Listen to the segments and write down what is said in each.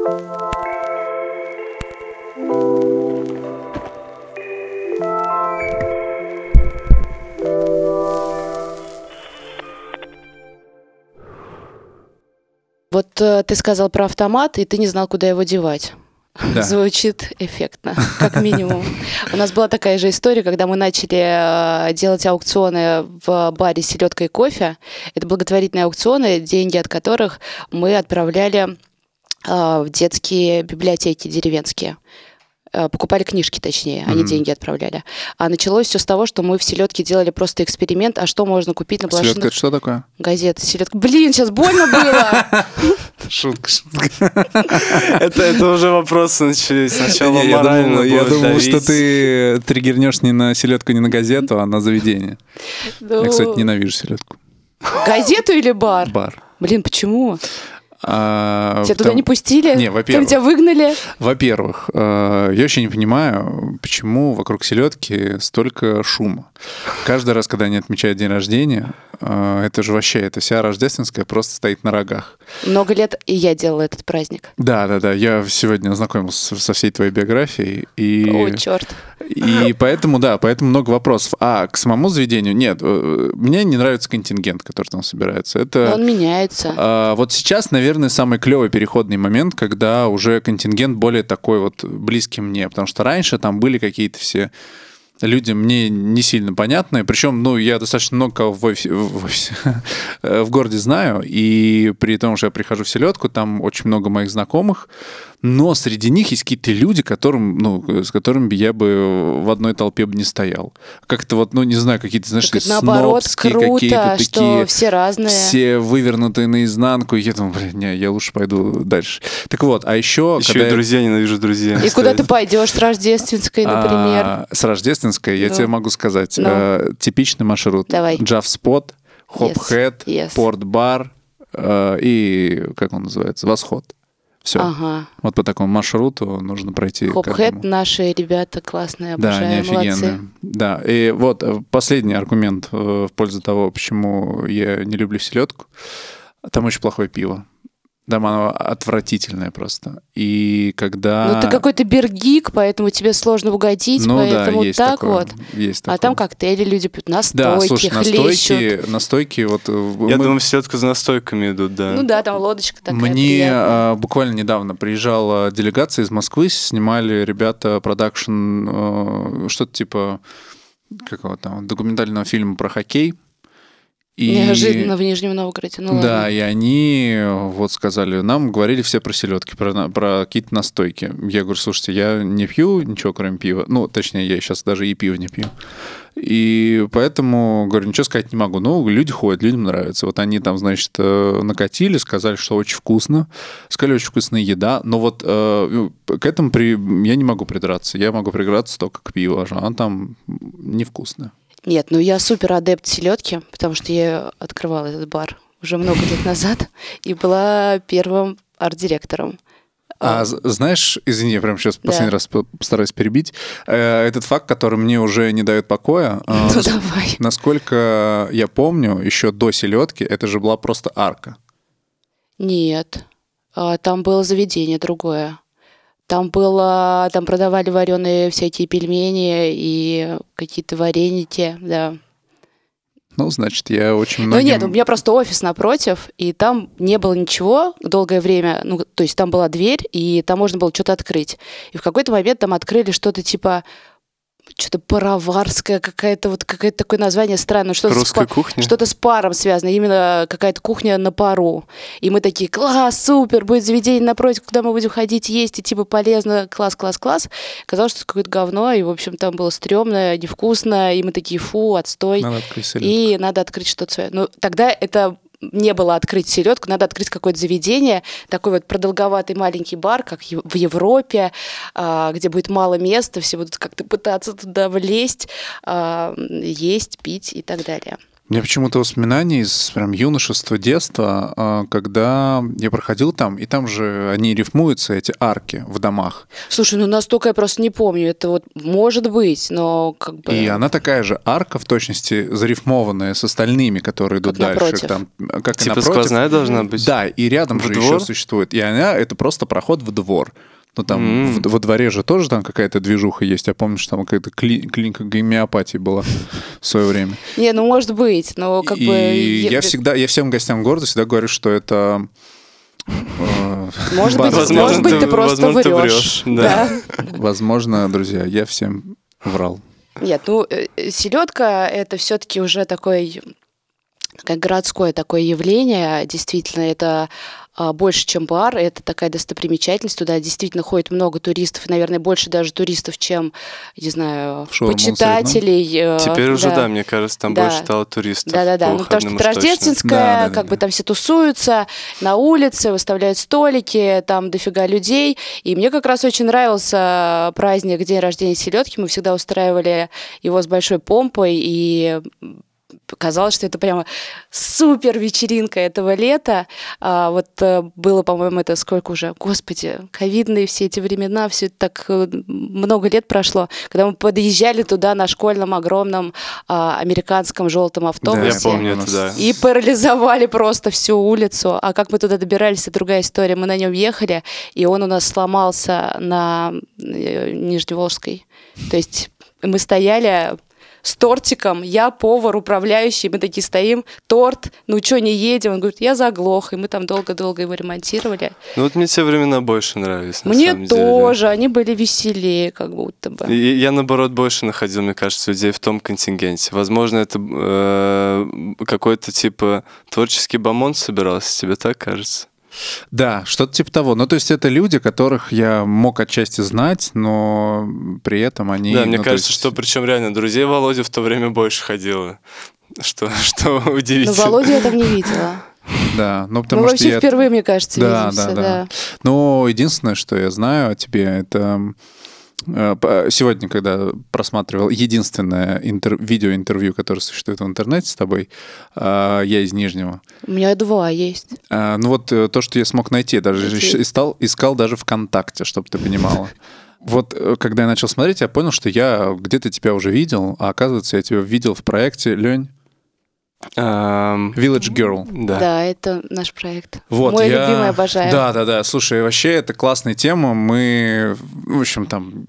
Вот э, ты сказал про автомат, и ты не знал, куда его девать. Да. Звучит эффектно, как минимум. У нас была такая же история, когда мы начали э, делать аукционы в баре «Селедка и кофе». Это благотворительные аукционы, деньги от которых мы отправляли в детские библиотеки деревенские. Э, покупали книжки, точнее, они Мгм. деньги отправляли. А началось все с того, что мы в селедке делали просто эксперимент, а что можно купить на Селедка, блошиных это что такое? газет. Селедка. Блин, сейчас больно было. Шутка, шутка. Это, уже вопросы начались. Сначала морально думал, я думал, что ты триггернешь не на селедку, не на газету, а на заведение. Ну, Я, кстати, ненавижу селедку. Газету или бар? Бар. Блин, почему? А, Тебя туда потому- не пустили? Не, Там во-первых. тебя выгнали? Во-первых, э, я вообще не понимаю, почему вокруг селедки столько шума. Каждый раз, когда они отмечают день рождения, это же вообще, это вся рождественская просто стоит на рогах. Много лет и я делала этот праздник. Да, да, да. Я сегодня ознакомился со всей твоей биографией. И, О, черт. и поэтому, да, поэтому много вопросов. А к самому заведению нет. э, Мне не нравится контингент, который там собирается. Это Он меняется. а, вот сейчас, наверное, самый клевый переходный момент, когда уже контингент более такой вот близкий мне, потому что раньше там были какие-то все люди мне не сильно понятные, причем, ну, я достаточно много в, офисе- в офисе, в городе знаю, и при том, что я прихожу в селедку, там очень много моих знакомых, но среди них есть какие-то люди, которым, ну, с которыми бы я бы в одной толпе бы не стоял. Как-то вот, ну, не знаю, какие-то, знаешь, Так наоборот снобские круто, какие-то что такие все разные. все вывернутые наизнанку. И я думаю, блин, не, я лучше пойду дальше. Так вот, а еще... Еще когда и я- друзья ненавижу друзей. И куда ты пойдешь с рождественской, например? А, с рождественской, я Ну. тебе могу сказать, Ну. э, типичный маршрут. Давай. Джавспот, Хопхэт, yes. Порт-бар э, и, как он называется, Восход. Все. Ага. Вот по такому маршруту нужно пройти. Хопхэт, наши ребята классные, Да, они обожаю, молодцы. офигенные. Да, и вот э, последний аргумент э, в пользу того, почему я не люблю селедку. Там очень плохое пиво. Там оно отвратительное просто. И когда... Ну, ты какой-то бергик, поэтому тебе сложно угодить, Ну да, поэтому есть так такое, вот. Есть А такое. там коктейли люди пьют, настойки, Да, слушай, настойки, настойки вот... э, Я мы- думаю, все с настойками идут, да. Ну да, там лодочка такая Мне приятная. а, буквально недавно приезжала делегация из Москвы, снимали ребята продакшн, э, что-то типа какого там документального фильма про хоккей. И- Неожиданно в Нижнем Новгороде. Ну да, ладно. и они вот сказали, нам говорили все про селедки, про, про какие-то настойки. Я говорю, слушайте, я не пью ничего, кроме пива. Ну, точнее, я сейчас даже и пиво не пью. И поэтому, говорю, ничего сказать не могу. Ну, люди ходят, людям нравится. Вот они там, значит, э, накатили, сказали, что очень вкусно. Сказали, очень вкусная еда. Но вот э, к этому при... я не могу придраться. Я могу придраться только к пиву, а она там невкусная. Нет, ну я супер адепт селедки, потому что я открывала этот бар уже много лет назад и была первым арт-директором. А знаешь, извини, я прям сейчас Да. последний раз по- постараюсь перебить. Э, Этот факт, который мне уже не дает покоя. э, Ну давай. Насколько я помню, еще до селедки это же была просто арка. Нет, А, там было заведение другое. Там было, там продавали вареные всякие пельмени и какие-то вареники, да. Ну, значит, я очень Ну многим... нет, у меня просто офис напротив, и там не было ничего долгое время. Ну, то есть там была дверь, и там можно было что-то открыть. И в какой-то момент там открыли что-то типа что-то пароварское, какая-то вот какое-то такое название странное, что-то с Русская кухня? что-то с паром связано, именно какая-то кухня на пару. И мы такие, класс, супер, будет заведение напротив, куда мы будем ходить есть, и типа полезно, класс, класс, класс. Казалось, что это какое-то говно, и, в общем, там было стрёмно, невкусно, и мы такие, фу, отстой. Надо открыть селедку. И надо открыть что-то свое. Ну, тогда это не было открыть селедку, надо открыть какое-то заведение, такой вот продолговатый маленький бар, как в Европе, а, где будет мало места, все будут как-то пытаться туда влезть, а, есть, пить и так далее. У меня почему-то воспоминания из прям юношества, детства, а, когда я проходил там, и там же они рифмуются, эти арки в домах. Слушай, ну настолько я просто не помню. Это вот может быть, но как бы... И она такая же арка, в точности зарифмованная с остальными, которые идут Как дальше. напротив. Там, как Типа напротив. сквозная должна быть? Да, и рядом В же двор? еще существует. И она это просто проход в двор. Ну, там М. в- во дворе же тоже там какая-то движуха есть. Я помню, что там какая-то кли- клиника гомеопатии была в свое время. Не, ну может быть, но как и бы... я всегда, я всем гостям города всегда говорю, что это... э, Может быть, Возможно, может быть, ты- ты просто возможно, ты врешь. да. Возможно, друзья, я всем врал. Нет, ну селедка это все-таки уже такой такое городское такое явление. Действительно, это больше, чем бар. Это такая достопримечательность. Туда действительно ходит много туристов. И, наверное, больше даже туристов, чем, не знаю, шаурму почитателей. э, Теперь уже, да, мне кажется, там Да. больше стало туристов. Да-да-да, ну потому что это рождественская, Да, да, да, как да. бы там все тусуются на улице, выставляют столики, там дофига людей. И мне как раз очень нравился праздник День рождения селедки. Мы всегда устраивали его с большой помпой, и казалось, что это прямо супер вечеринка этого лета. А, вот э, было, по-моему, это сколько уже, господи, ковидные все эти времена, все это так э, много лет прошло, когда мы подъезжали туда на школьном огромном а, американском желтом автобусе. Я помню это, да. И парализовали просто всю улицу. А как мы туда добирались, это другая история. Мы на нем ехали, и он у нас сломался на э, Нижневолжской. То есть мы стояли с тортиком, я повар, управляющий, мы такие стоим, торт, ну что, не едем? Он говорит, я заглох, и мы там долго-долго его ремонтировали. Ну вот мне те времена больше нравились, на Мне самом деле. тоже, они были веселее, как будто бы. И Я, наоборот, больше находил, мне кажется, людей в том контингенте. Возможно, это э, какой-то, типа, творческий бомонд собирался, тебе так кажется? Да, что-то типа того. Ну, то есть это люди, которых я мог отчасти знать, но при этом они... да, мне ну, то кажется, есть- что причем реально друзей Володи в то время больше ходило. Что, что Но удивительно. Володю я там не видела. Да, ну Мы потому что вообще я... впервые, мне кажется, Да, видимся. да, да. да. Но единственное, что я знаю о тебе, это сегодня, когда просматривал единственное интер- видеоинтервью, которое существует в интернете с тобой, э, я из Нижнего. У меня два есть. А, Ну вот э, то, что я смог найти, даже Какие? искал, искал даже ВКонтакте, чтобы ты понимала. Вот э, когда я начал смотреть, я понял, что я где-то тебя уже видел, а оказывается, я тебя видел в проекте, Лень, Village Girl. да. Да, это наш проект. Вот, Мой я- любимый, обожаю. Да, да, да. Слушай, вообще это классная тема. Мы, в общем, там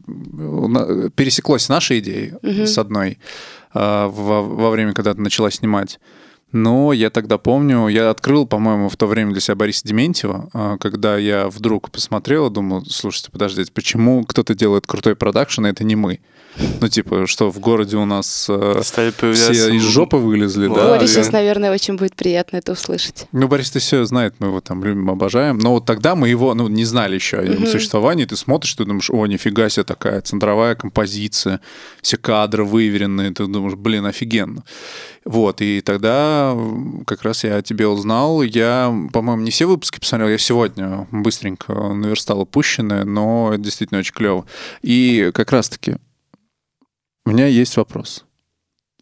пересеклось наши идеи Мгм. с одной а, во, во время, когда ты начала снимать. Но я тогда помню, я открыл, по-моему, в то время для себя Бориса Дементьева, а, когда я вдруг посмотрел и думал, слушайте, подождите, почему кто-то делает крутой продакшн, а это не мы? Ну, типа, что в городе у нас э, все из жопы вылезли, Да, я- сейчас, наверное, очень будет приятно это услышать. Ну, Борис, ты все знает, мы его там любим, обожаем. Но вот тогда мы его, ну, не знали еще о его существовании. Ты смотришь, ты думаешь, о, нифига себе такая центровая композиция, все кадры выверенные. Ты думаешь, блин, офигенно. Вот, и тогда как раз я о тебе узнал. Я, по-моему, не все выпуски посмотрел, я сегодня быстренько наверстал упущенное, но это действительно очень клево. И как раз-таки у меня есть вопрос.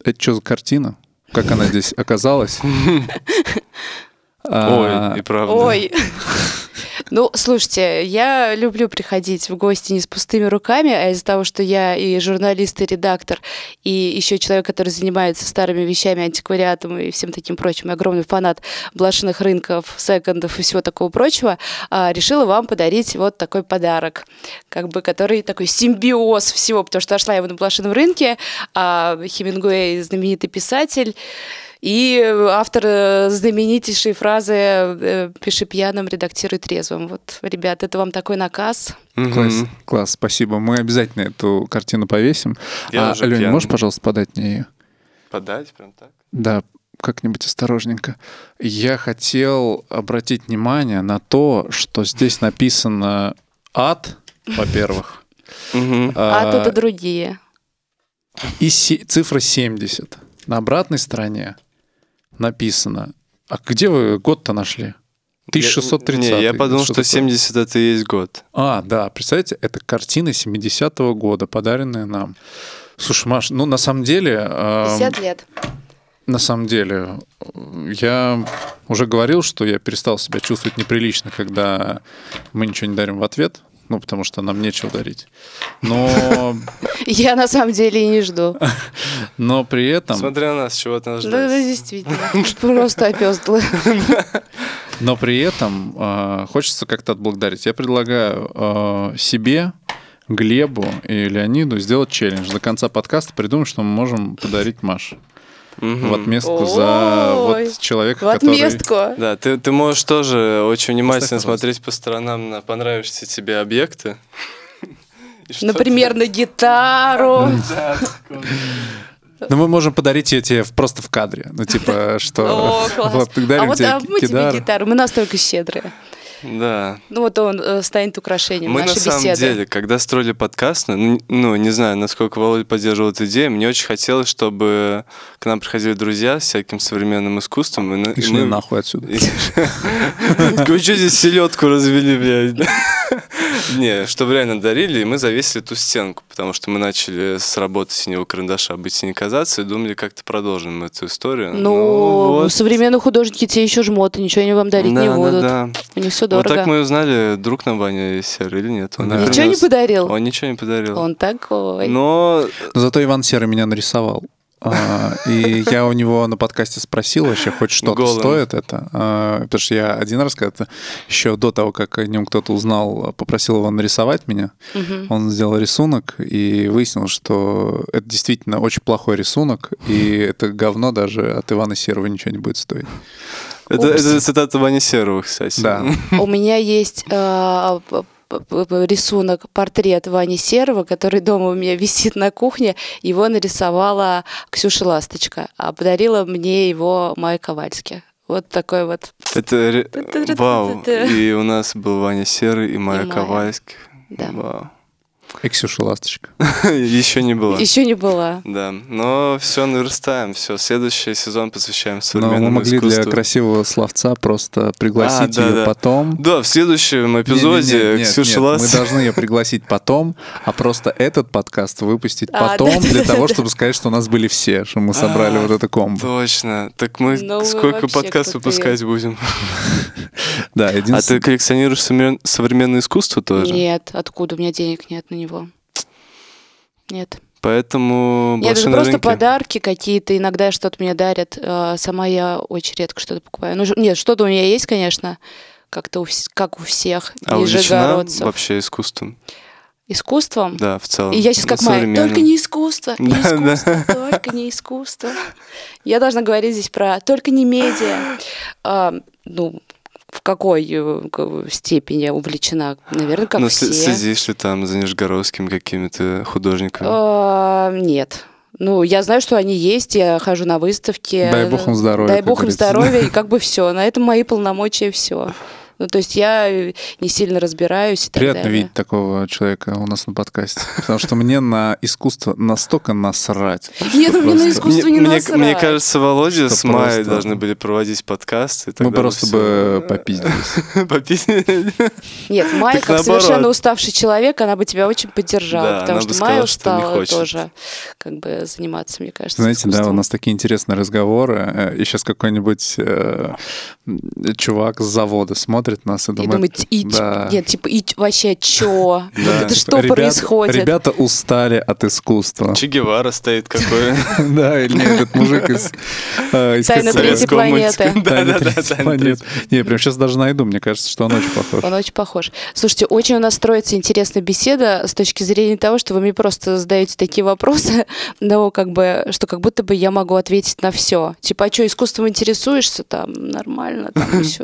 Это что за картина? Как она здесь оказалась? А, Ой, и правда. Ой. Ну, слушайте, я люблю приходить в гости не с пустыми руками, а из-за того, что я и журналист, и редактор, и еще человек, который занимается старыми вещами, антиквариатом и всем таким прочим, и огромный фанат блошиных рынков, секондов и всего такого прочего, а, решила вам подарить вот такой подарок, как бы, который такой симбиоз всего, потому что нашла его на блошином рынке, а Хемингуэй знаменитый писатель, и автор э, знаменитейшей фразы э, «Пиши пьяным, редактируй трезвым». Вот, ребят, это вам такой наказ. Класс, класс, спасибо. Мы обязательно эту картину повесим. Я а, пьяный. можешь, пожалуйста, подать мне ее? Подать прям так? Да, как-нибудь осторожненько. Я хотел обратить внимание на то, что здесь написано «ад», во-первых. А, а, тут и другие. и цифра 70. На обратной стороне написано... А где вы год-то нашли? 1630. Не, я подумал, что такое? 70 это и есть год. А, да, представляете, это картина 70-го года, подаренная нам. Слушай, Маш, ну на самом деле... эм, 50 лет. На самом деле, я уже говорил, что я перестал себя чувствовать неприлично, когда мы ничего не дарим в ответ. Ну, потому что нам нечего дарить. Но, Я на самом деле и не жду. но при этом, Смотри на нас, чего ты нас Да, да, действительно. Просто опёздала. но при этом э, хочется как-то отблагодарить. Я предлагаю э, себе, Глебу и Леониду сделать челлендж. До конца подкаста придумать, что мы можем подарить Маше. В отместку за вот человека, В который... отместку. Да, ты, ты можешь тоже очень внимательно смотреть по сторонам на понравившиеся тебе объекты. Например, на гитару. Ну, мы можем подарить ее тебе в- просто в кадре. Ну, типа, что... О, класс. Вот, А вот а мы тебе гитару. Мы настолько щедрые. Да. Ну вот он э, станет украшением Мы на нашей самом беседы. деле, когда строили подкаст, ну, ну, не знаю, насколько Володя поддерживал эту идею, мне очень хотелось, чтобы к нам приходили друзья с всяким современным искусством. И, на- И шли мы- нахуй отсюда. Вы что здесь селедку развели, блядь? Не, чтобы реально дарили, и мы завесили ту стенку, потому что мы начали с работы синего карандаша быть не казаться и думали, как-то продолжим эту историю. Ну, вот. современные художники те еще жмоты, ничего они вам дарить Да, не да, будут. да. У них все Вот дорого. так мы узнали, друг нам Ваня Серый или нет. Он Да. Ничего не подарил? Он ничего не подарил. Он такой. Но Но зато Иван Серый меня нарисовал. А, И я у него на подкасте спросил вообще, хоть что-то стоит это. А, Потому что я один раз когда-то, еще до того, как о нем кто-то узнал, попросил его нарисовать меня. Он сделал рисунок и выяснил, что это действительно очень плохой рисунок, и это говно даже от Ивана Серого ничего не будет стоить. Это, это цитата Вани Серого, кстати. Да. У меня есть э, рисунок, портрет Вани Серова, который дома у меня висит на кухне. Его нарисовала Ксюша Ласточка, а подарила мне его Майя Ковальски. Вот такой вот. Это вау. И у нас был Ваня Серый и Майя Майя. Ковальский. Да. Вау. И Ксюша Ласточка. Еще не было. Еще не была. Да, но все наверстаем, все. Следующий сезон посвящаем Но мы современному могли для красивого словца просто пригласить А, да, ее да. потом. Да, в следующем эпизоде нет, Ксюша нет, Лас. Мы должны ее пригласить потом, а просто этот подкаст выпустить А, потом, для того, чтобы сказать, что у нас были все, что мы собрали А, вот это комбо. Точно. Так мы Ну сколько подкаст выпускать будем? Да, А ты коллекционируешь современ- современное искусство тоже? Нет, откуда? У меня денег нет на него. Нет. Поэтому Нет, это просто рынке. подарки какие-то. Иногда что-то мне дарят. Э, Сама я очень редко что-то покупаю. Ну, нет, что-то у меня есть, конечно, как-то у как у всех А нижегородцев. вообще искусством? Искусством? Да, в целом. И я сейчас как моя, только не искусство, не Да, да. искусство, только не искусство. Я должна говорить здесь про только не медиа. А, ну, в какой э, степени увлечена? Наверное, как Ну, все. следишь ли там за нижегородскими какими-то художниками? А, нет. Ну, я знаю, что они есть, я хожу на выставки. Дай бог им здоровья, Дай бог им здоровья, и как бы все. На этом мои полномочия все. Ну, то есть я э, не сильно разбираюсь и так Приятно далее. видеть такого человека у нас на подкасте. Потому что мне на искусство настолько насрать. Нет, мне на искусство не насрать. мне кажется, Володя с Майей должны были проводить подкасты. и Мы просто бы попиздились. Попиздили. Нет, Майя, как совершенно уставший человек, она бы тебя очень поддержала, потому что Майя устала тоже как бы заниматься, мне кажется, Знаете, да, у нас такие интересные разговоры, э, и сейчас какой-нибудь э, чувак с завода смотрит нас и И думает... думает, и, да. нет, типа, и вообще, чё? Вот Да. это что «Ребят- происходит? Ребята устали от искусства. Че Гевара стоит какой. Да, или нет, этот мужик из... э, Тайна третьей планеты. Да-да-да. Не, прям сейчас даже найду, мне кажется, что он очень похож. Он очень похож. Слушайте, очень у нас строится интересная беседа с точки зрения того, что вы мне просто задаете такие вопросы, но как бы, что как будто бы я могу ответить на все. Типа, а что, искусством интересуешься? Там нормально, там еще.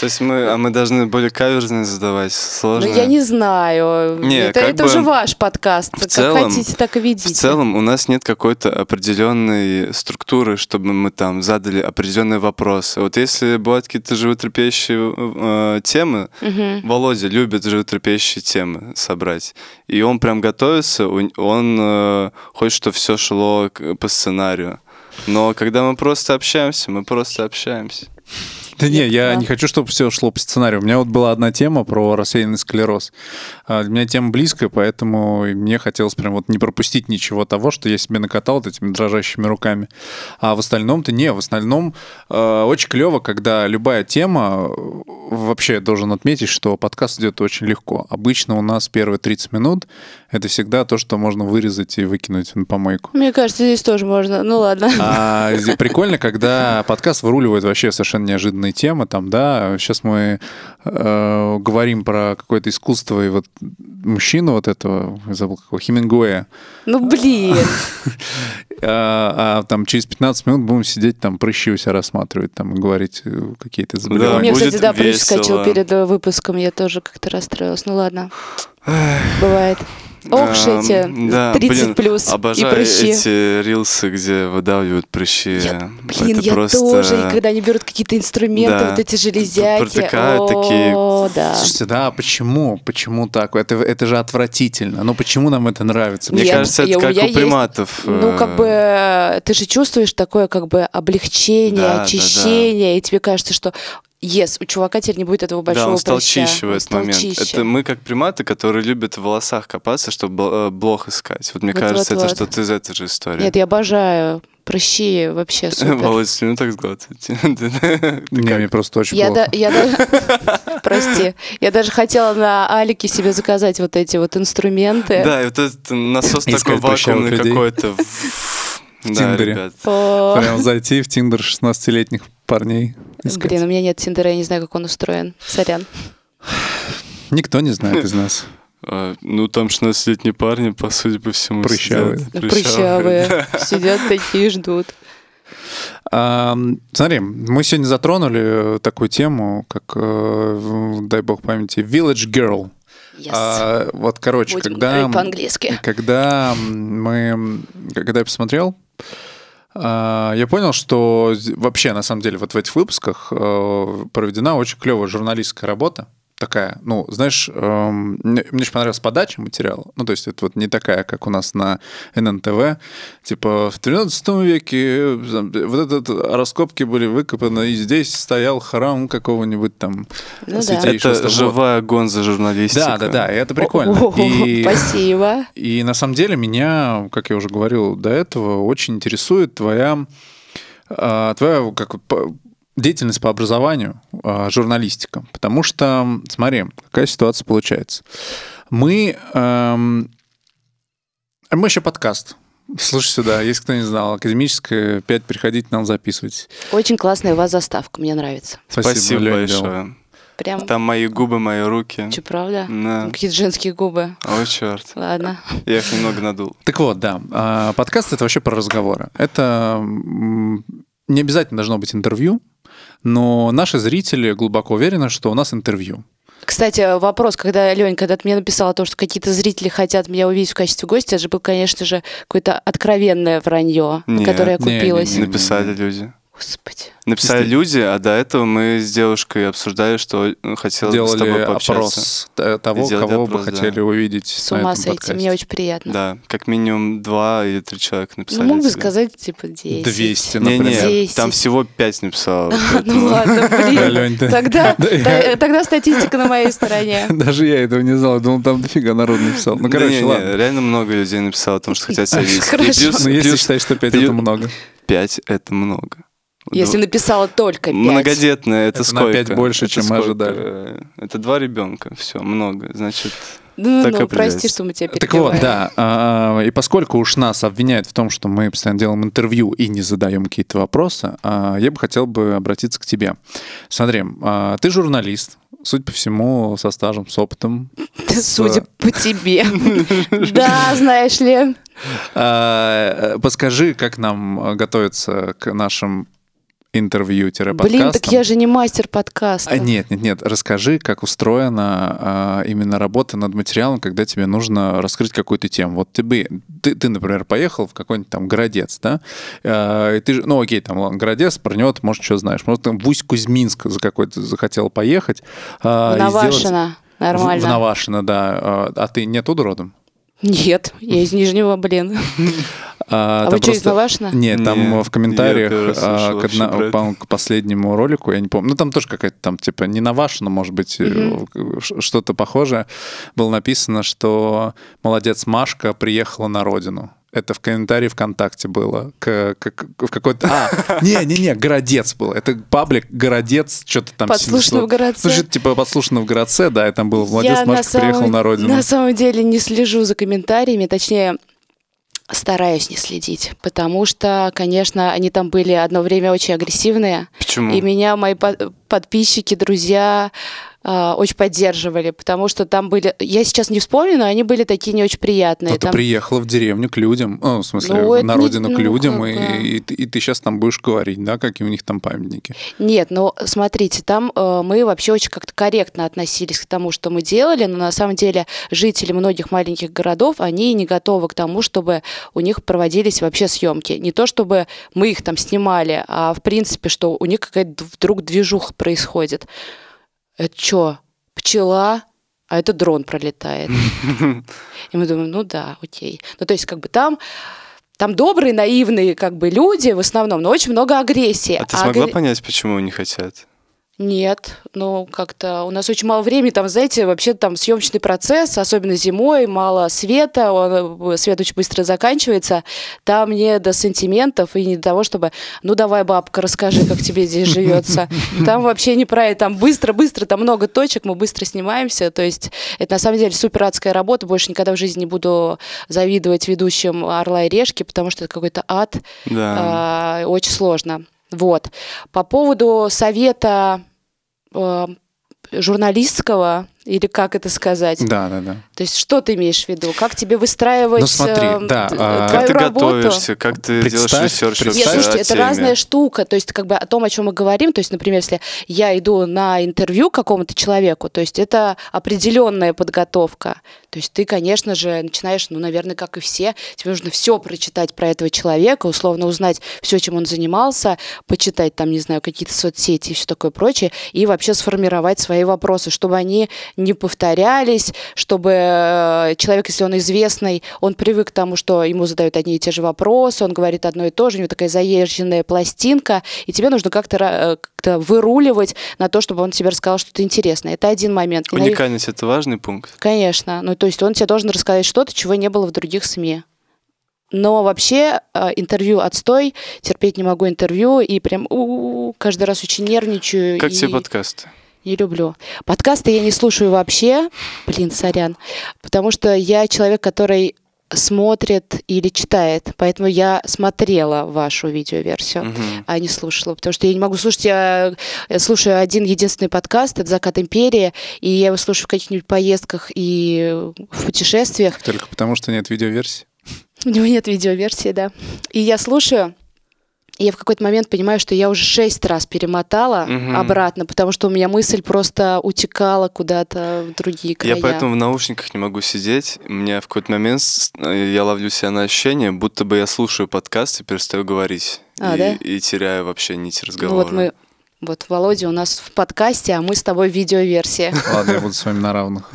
То есть мы, а мы должны более каверзные задавать, сложно. Ну, я не знаю. Не, это это уже ваш подкаст. в как целом- хотите, так и ведите. В целом у нас нет какой-то определенной структуры, чтобы мы там задали определенные вопросы. Вот если бывают какие-то животрепещущие э, темы, Мгм. Володя любит животрепещущие темы собрать. И он прям готовится, он э, хочет, чтобы все шло по сценарию. Но когда мы просто общаемся, мы просто общаемся. Да не, я не хочу, чтобы все шло по сценарию. У меня вот была одна тема про рассеянный склероз. А, Для меня тема близкая, поэтому мне хотелось прям вот не пропустить ничего того, что я себе накатал вот этими дрожащими руками. А в остальном-то не, в остальном э, очень клево, когда любая тема, э, вообще я должен отметить, что подкаст идет очень легко. Обычно у нас первые 30 минут это всегда то, что можно вырезать и выкинуть на помойку. Мне кажется, здесь тоже можно. Ну ладно. А прикольно, когда подкаст выруливает вообще совершенно неожиданные темы. Там, да, сейчас мы э, говорим про какое-то искусство и вот мужчину вот этого, я забыл какого, Хемингуэя. Ну блин. А, а там через 15 минут будем сидеть там прыщи у себя рассматривать там и говорить э, какие-то У заболевания. меня, будет кстати, да, прыщ весело. скачал перед э, выпуском, я тоже как-то расстроилась. Ну ладно, бывает. Ох уж Эм, эти да, 30 блин, плюс и Обожаю прыщи. эти рилсы, где выдавливают прыщи. Я- блин, Это я просто- тоже. И когда они берут какие-то инструменты, Да. вот эти железяки. Протыкают такие. Да. Слушайте, да, почему? Почему так? Это, это же отвратительно. Ну почему нам это нравится? Мне Я- кажется, я- это у как у есть- приматов. Ну, э, как бы, ты же чувствуешь такое, как бы, облегчение, Да, да, да. очищение, и тебе кажется, что Yes, у чувака теперь не будет этого большого Да, он стал прыща. чище в этот стал момент. чище. Это мы как приматы, которые любят в волосах копаться, чтобы э, блох искать. Вот мне Вот, кажется, вот, это вот. что-то из этой же истории. Нет, я обожаю прыщи, вообще супер. Володь, слюну так сглатывать. Не, мне просто очень Я, плохо. да, я даже, прости, я даже хотела на Алике себе заказать вот эти вот инструменты. Да, и вот этот насос такой вакуумный какой-то. В Да, Тиндере. Прям зайти в Тиндер 16-летних парней. искать. Блин, у меня нет Тиндера, я не знаю, как он устроен. Сорян. Никто не знает из нас. А, Ну, там 16-летние парни, по сути, по всему Прыщавые. сидят. Прыщавые. Сидят такие, ждут. А, Смотри, мы сегодня затронули такую тему, как, э, дай бог памяти, Village Girl. Yes. А, вот, короче, Будем когда, по-английски. когда мы, когда я посмотрел, я понял, что вообще, на самом деле, вот в этих выпусках э, проведена очень клевая журналистская работа. Такая, ну, знаешь, эм, мне мне очень понравилась подача материала. Ну, то есть это вот не такая, как у нас на ННТВ. Типа в 13 веке э, вот этот раскопки были выкопаны, и здесь стоял храм какого-нибудь там Ну да. святейшего. Это живая гонза журналистика. Да, да, да, и это прикольно. О, И- Спасибо. и на самом деле меня, как я уже говорил до этого, очень интересует твоя, а, твоя как, по- деятельность по образованию, а, журналистика. Потому что, смотри, какая ситуация получается. Мы, эм, мы еще подкаст. Слушай сюда, если кто не знал, академическая 5, приходите нам записывать. Очень классная у вас заставка, мне нравится. Спасибо Лёнь, делал. большое. Прям, Там мои губы, мои руки. что, правда? Да. Какие-то женские губы. О, черт. Ладно. Я их немного надул. Так вот, да, а, подкаст это вообще про разговоры. Это не обязательно должно быть интервью, но наши зрители глубоко уверены, что у нас интервью. Кстати, вопрос, когда, Лень, когда ты мне написала то, что какие-то зрители хотят меня увидеть в качестве гостя, это же был, конечно же, какое-то откровенное вранье, на Нет, которое я не, не, купилась. не. Написали люди. Господи. Написали люди, а до этого мы с девушкой обсуждали, что ну, хотела бы с тобой Делали пообщаться. опрос того, Сделали кого опрос, бы да. хотели увидеть С на ума этом сойти, подкасте. мне очень приятно. Да, как минимум два или три человека написали. ну, мог бы тебе. сказать, типа, 10. 200, Не-не, например. Десять. там всего пять написало. Ну поэтому- ладно, блин. Лёнь, Тогда, Да, я- та- тогда статистика на моей стороне. Даже я этого не знал, думал, там дофига народ написал. Ну, Да короче, ладно. реально много людей написало о том, что хотят себя видеть. И Хорошо. плюс- Ну, если плюс считаешь, что 5 плюс- это много. пять это много. Если Ну, написала только 5. Многодетная, это, Это на сколько? пять больше, Это чем мы сколько? ожидали. Это два ребенка, все, много. Значит, Ну, так ну, прости, что мы тебя Так вот, перебиваем. да. а, И поскольку уж нас обвиняют в том, что мы постоянно делаем интервью и не задаем какие-то вопросы, а, я бы хотел бы обратиться к тебе. Смотри, а, ты журналист, судя по всему, со стажем, с опытом. Судя по тебе. Да, знаешь ли. А, Подскажи, как нам готовиться к нашим интервью-подкастам. Блин, так я же не мастер подкаста. А, Нет, нет, нет. Расскажи, как устроена а, именно работа над материалом, когда тебе нужно раскрыть какую-то тему. Вот тебе, ты, ты, например, поехал в какой-нибудь там городец, да? А, и ты же, ну окей, там ладно, городец, про него ты, может, что знаешь. Может, там в Усть-Кузьминск за какой-то захотел поехать. а, В и сделать- Навашино. В, в Нормально. Навашино, да. А, а ты не оттуда родом? Нет, я из Нижнего, блин. А, там вы что, из Навашино? Нет, там в комментариях а, к, одна- по-моему, к последнему ролику, я не помню, ну там тоже какая-то там, типа, не Навашино, может быть, ш- что-то похожее, было написано, что молодец Машка приехала на родину. Это в комментарии ВКонтакте было. К, к- к- в какой-то... А, не-не-не, Городец был. Это паблик Городец, что-то там... Подслушано в Городце. Ну, что-то типа подслушано в Городце, да, и там был молодец Машка на приехал самом- на родину. На самом деле не слежу за комментариями, точнее, стараюсь не следить, потому что, конечно, они там были одно время очень агрессивные, Почему? и меня мои по- подписчики, друзья а, очень поддерживали, потому что там были, я сейчас не вспомню, но они были такие не очень приятные. Ты Там- приехала в деревню к людям, ну, в смысле, Ну, на не- родину к ну, людям, как и, и ты- и ты сейчас там будешь говорить, да, какие у них там памятники. Нет, ну смотрите, там э, мы вообще очень как-то корректно относились к тому, что мы делали, но на самом деле жители многих маленьких городов, они не готовы к тому, чтобы у них проводились вообще съемки. Не то, чтобы мы их там снимали, а в принципе, что у них какая-то вдруг движуха происходит. Это что, пчела? А это дрон пролетает. И мы думаем, ну да, окей. Ну то есть как бы там там добрые, наивные как бы люди в основном, но очень много агрессии. А ты смогла агр- понять, почему не хотят? Нет, ну как-то у нас очень мало времени, там, знаете, вообще там съемочный процесс, особенно зимой, мало света, он, э, свет очень быстро заканчивается, там не до сантиментов и не до того, чтобы, ну давай, бабка, расскажи, как тебе здесь живется. Там вообще не про это, там быстро-быстро, там много точек, мы быстро снимаемся, то есть это на самом деле супер адская работа, больше никогда в жизни не буду завидовать ведущим «Орла и решки», потому что это какой-то ад, Да. а, очень сложно. Вот. По поводу совета журналистского, или как это сказать? Да, да, да. То есть что ты имеешь в виду? Как тебе выстраивать Ну, смотри, э, да, а- твою Как ты работу? готовишься, как ты Представь, делаешь research представь. Нет, вообще слушайте, это теме? разная штука. То есть, как бы о том, о чем мы говорим, то есть, например, если я иду на интервью к какому-то человеку, то есть это определенная подготовка. То есть ты, конечно же, начинаешь, ну, наверное, как и все, тебе нужно все прочитать про этого человека, условно узнать все, чем он занимался, почитать там, не знаю, какие-то соцсети и все такое прочее, и вообще сформировать свои вопросы, чтобы они не повторялись, чтобы э, человек, если он известный, он привык к тому, что ему задают одни и те же вопросы, он говорит одно и то же, у него такая заезженная пластинка, и тебе нужно как-то э, как-то выруливать на то, чтобы он тебе рассказал что-то интересное. Это один момент. Уникальность — это важный пункт. Конечно. Ну, то есть он тебе должен рассказать что-то, чего не было в других СМИ. Но вообще э, интервью отстой, терпеть не могу интервью, и прям у-у-у, каждый раз очень нервничаю. Как и тебе подкасты? Не люблю. Подкасты я не слушаю вообще, блин, сорян, потому что я человек, который смотрит или читает, поэтому я смотрела вашу видеоверсию, Мгм. а не слушала, потому что я не могу слушать, я, слушаю один единственный подкаст, это «Закат империи», и я его слушаю в каких-нибудь поездках и в путешествиях, Только потому, что нет видеоверсии. у него нет видеоверсии, да. И я слушаю, я в какой-то момент понимаю, что я уже шесть раз перемотала Мгм. обратно, потому что у меня мысль просто утекала куда-то в другие края. Я поэтому в наушниках не могу сидеть. У меня в какой-то момент э, я ловлю себя на ощущение, будто бы я слушаю подкаст и перестаю говорить. А, и, да? и теряю вообще нить Ну разговора. вот мы, вот Володя у нас в подкасте, а мы с тобой в видеоверсии. Ладно, я буду с вами на равных.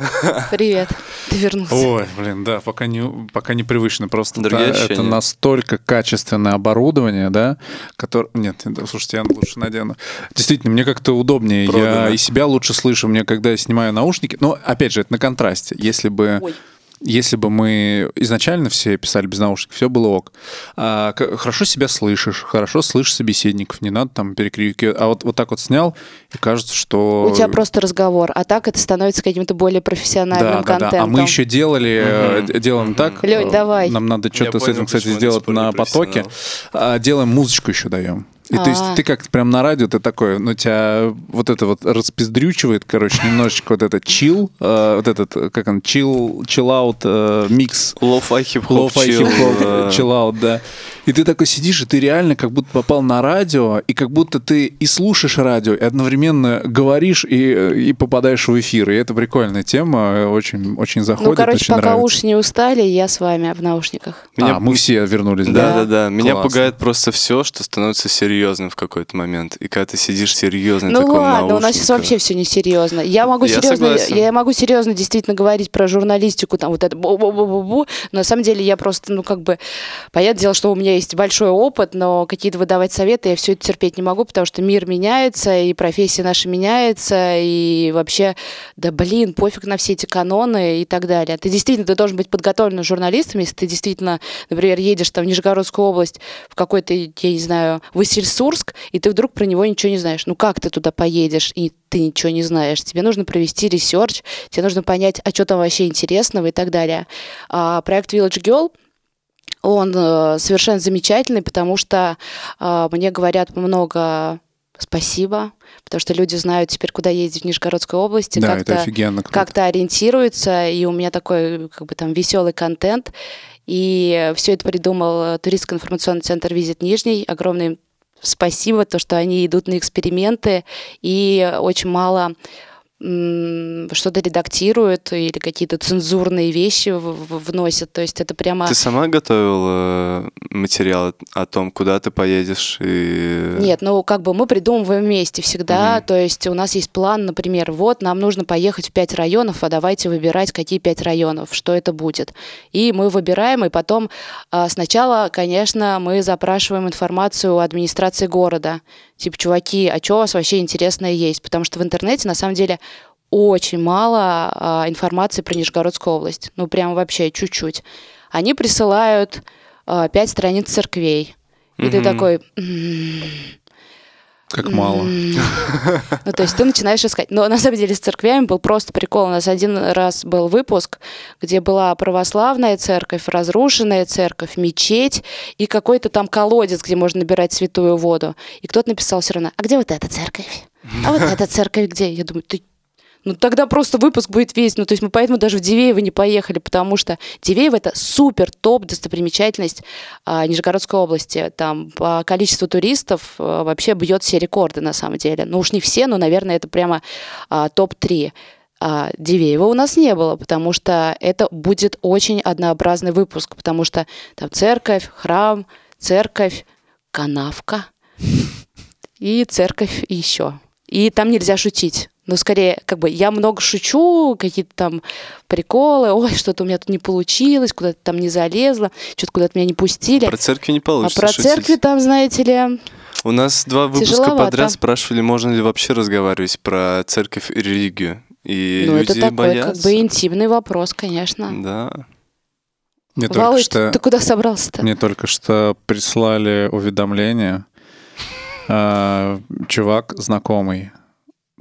Привет, ты вернулся. Ой, блин, да, пока не, пока непривычно. Просто Другие да, это настолько качественное оборудование, да, которое... Нет, слушайте, я лучше надену. Действительно, мне как-то удобнее. Я Продано. и себя лучше слышу, мне когда я снимаю наушники. Но, опять же, это на контрасте. Если бы... Ой. Если бы мы изначально все писали без наушников, все было ок. А, хорошо себя слышишь, хорошо слышишь собеседников, не надо там перекрикивать. А вот, вот так вот снял, и кажется, что... У тебя просто разговор, а так это становится каким-то более профессиональным да, да, контентом. да. А мы еще делали, д- делаем так. Лёнь, э, давай. Нам надо что-то с этим, кстати, сделать на потоке. А, Делаем музычку еще даем. И то есть А. ты как прям на радио, ты такой, ну тебя вот это вот распиздрючивает, короче, немножечко вот это chill, вот этот, э, как он, chill, chillout э, микс. Lo-fi хип-хоп Lo-fi chill, хип-хоп, э, chillout, да. И ты такой сидишь, и ты реально как будто попал на радио, и как будто ты и слушаешь радио, и одновременно говоришь, и, э, и попадаешь в эфир. И это прикольная тема, э, очень, очень заходит, Ну, короче, очень пока нравится. уши не устали, я с вами в наушниках. Меня- А, мы все вернулись, да? Да, да, да. Меня пугает просто все, что становится серьезным. Серьезным в какой-то момент. И когда ты сидишь серьезно, Ну ладно, у нас сейчас наушника- вообще все несерьезно. Я могу Я серьезно, согласен. я могу серьезно действительно говорить про журналистику, там вот это бу-бу-бу-бу-бу, но на самом деле я просто, ну как бы, понятное дело, что у меня есть большой опыт, но какие-то выдавать советы я все это терпеть не могу, потому что мир меняется, и профессия наша меняется, и вообще, да блин, пофиг на все эти каноны и так далее. Ты действительно, ты должен быть подготовленным журналистом, если ты действительно, например, едешь там в Нижегородскую область в какой-то, я не знаю, Васильсурск, и ты вдруг про него ничего не знаешь. Ну как ты туда поедешь, и ты ничего не знаешь? Тебе нужно провести research, тебе нужно понять, а что там вообще интересного и так далее. А проект Village Girl, он э, совершенно замечательный, потому что э, мне говорят много спасибо, потому что люди знают теперь, куда ездить в Нижегородской области, Да, это как-то как-то ориентируются, и у меня такой как бы там веселый контент. И все это придумал туристско-информационный центр «Визит Нижний». Огромное им спасибо, то, что они идут на эксперименты и очень мало что-то редактируют или какие-то цензурные вещи вносят. То есть это прямо... Ты сама готовила материал о том, куда ты поедешь? И... Нет, ну как бы мы придумываем вместе всегда. Мгм. То есть у нас есть план, например, вот нам нужно поехать в пять районов, а давайте выбирать, какие пять районов, что это будет. И мы выбираем, и потом а, сначала, конечно, мы запрашиваем информацию у администрации города. Типа, чуваки, а что у вас вообще интересное есть? Потому что в интернете на самом деле очень мало а, информации про Нижегородскую область. Ну, прям вообще чуть-чуть. Они присылают а, пять страниц церквей. И ты Мгм. такой... «М, Как мало. Ну, то есть ты начинаешь искать. Но на самом деле с церквями был просто прикол. У нас один раз был выпуск, где была православная церковь, разрушенная церковь, мечеть и какой-то там колодец, где можно набирать святую воду. И кто-то написал все равно, а где вот эта церковь? А вот эта церковь где? Я думаю, ты ну тогда просто выпуск будет весь. Ну то есть мы поэтому даже в Дивеево не поехали, потому что Дивеево это супер топ достопримечательность а, Нижегородской области. Там по количеству туристов а, вообще бьет все рекорды на самом деле. Ну уж не все, но, наверное, это прямо а, топ-3. А Дивеева у нас не было, потому что это будет очень однообразный выпуск, потому что там церковь, храм, церковь, канавка и церковь еще. И там нельзя шутить. Ну, скорее, как бы я много шучу, какие-то там приколы, ой, что-то у меня тут не получилось, куда-то там не залезла, что-то куда-то меня не пустили. Про церкви не А получится про шутить. церкви там, знаете ли, У нас два выпуска Тяжеловато. подряд спрашивали, можно ли вообще разговаривать про церковь и религию. И ну, люди это такой боятся. как бы интимный вопрос, конечно. Да. Мне только что... ты куда собрался-то? Мне только что прислали уведомление. А, Чувак знакомый.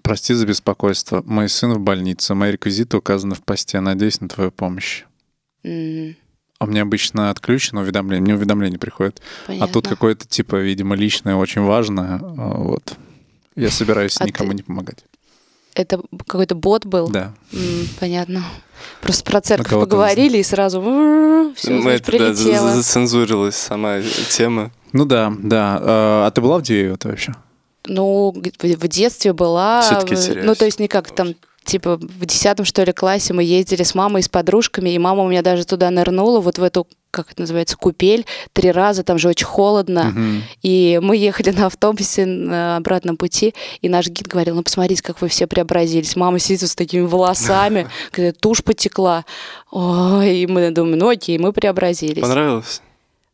Прости за беспокойство. Мой сын в больнице. Мои реквизиты указаны в посте. Надеюсь на твою помощь. М, А меня обычно отключено уведомление. Мне уведомление приходит. А тут понятно. какое-то, типа, видимо, личное, очень важное. А, Вот. Я собираюсь А никому ты- не помогать. Это какой-то бот был? Да. М, понятно. Просто про церковь поговорили, и сразу все, Мы значит, это, да, прилетело. за- зацензурилась сама тема. Ну да, да. А а ты была в Дивеево вообще? Ну, в детстве была... Теряюсь. Ну, то есть не как там, типа, в десятом, что ли, классе мы ездили с мамой и с подружками, и мама у меня даже туда нырнула, вот в эту, как это называется, купель, три раза, там же очень холодно. Мгм. И мы ехали на автобусе на обратном пути, и наш гид говорил, ну, посмотрите, как вы все преобразились. Мама сидит с такими волосами, когда тушь потекла. Ой, и мы думаем, ну окей, мы преобразились. Понравилось?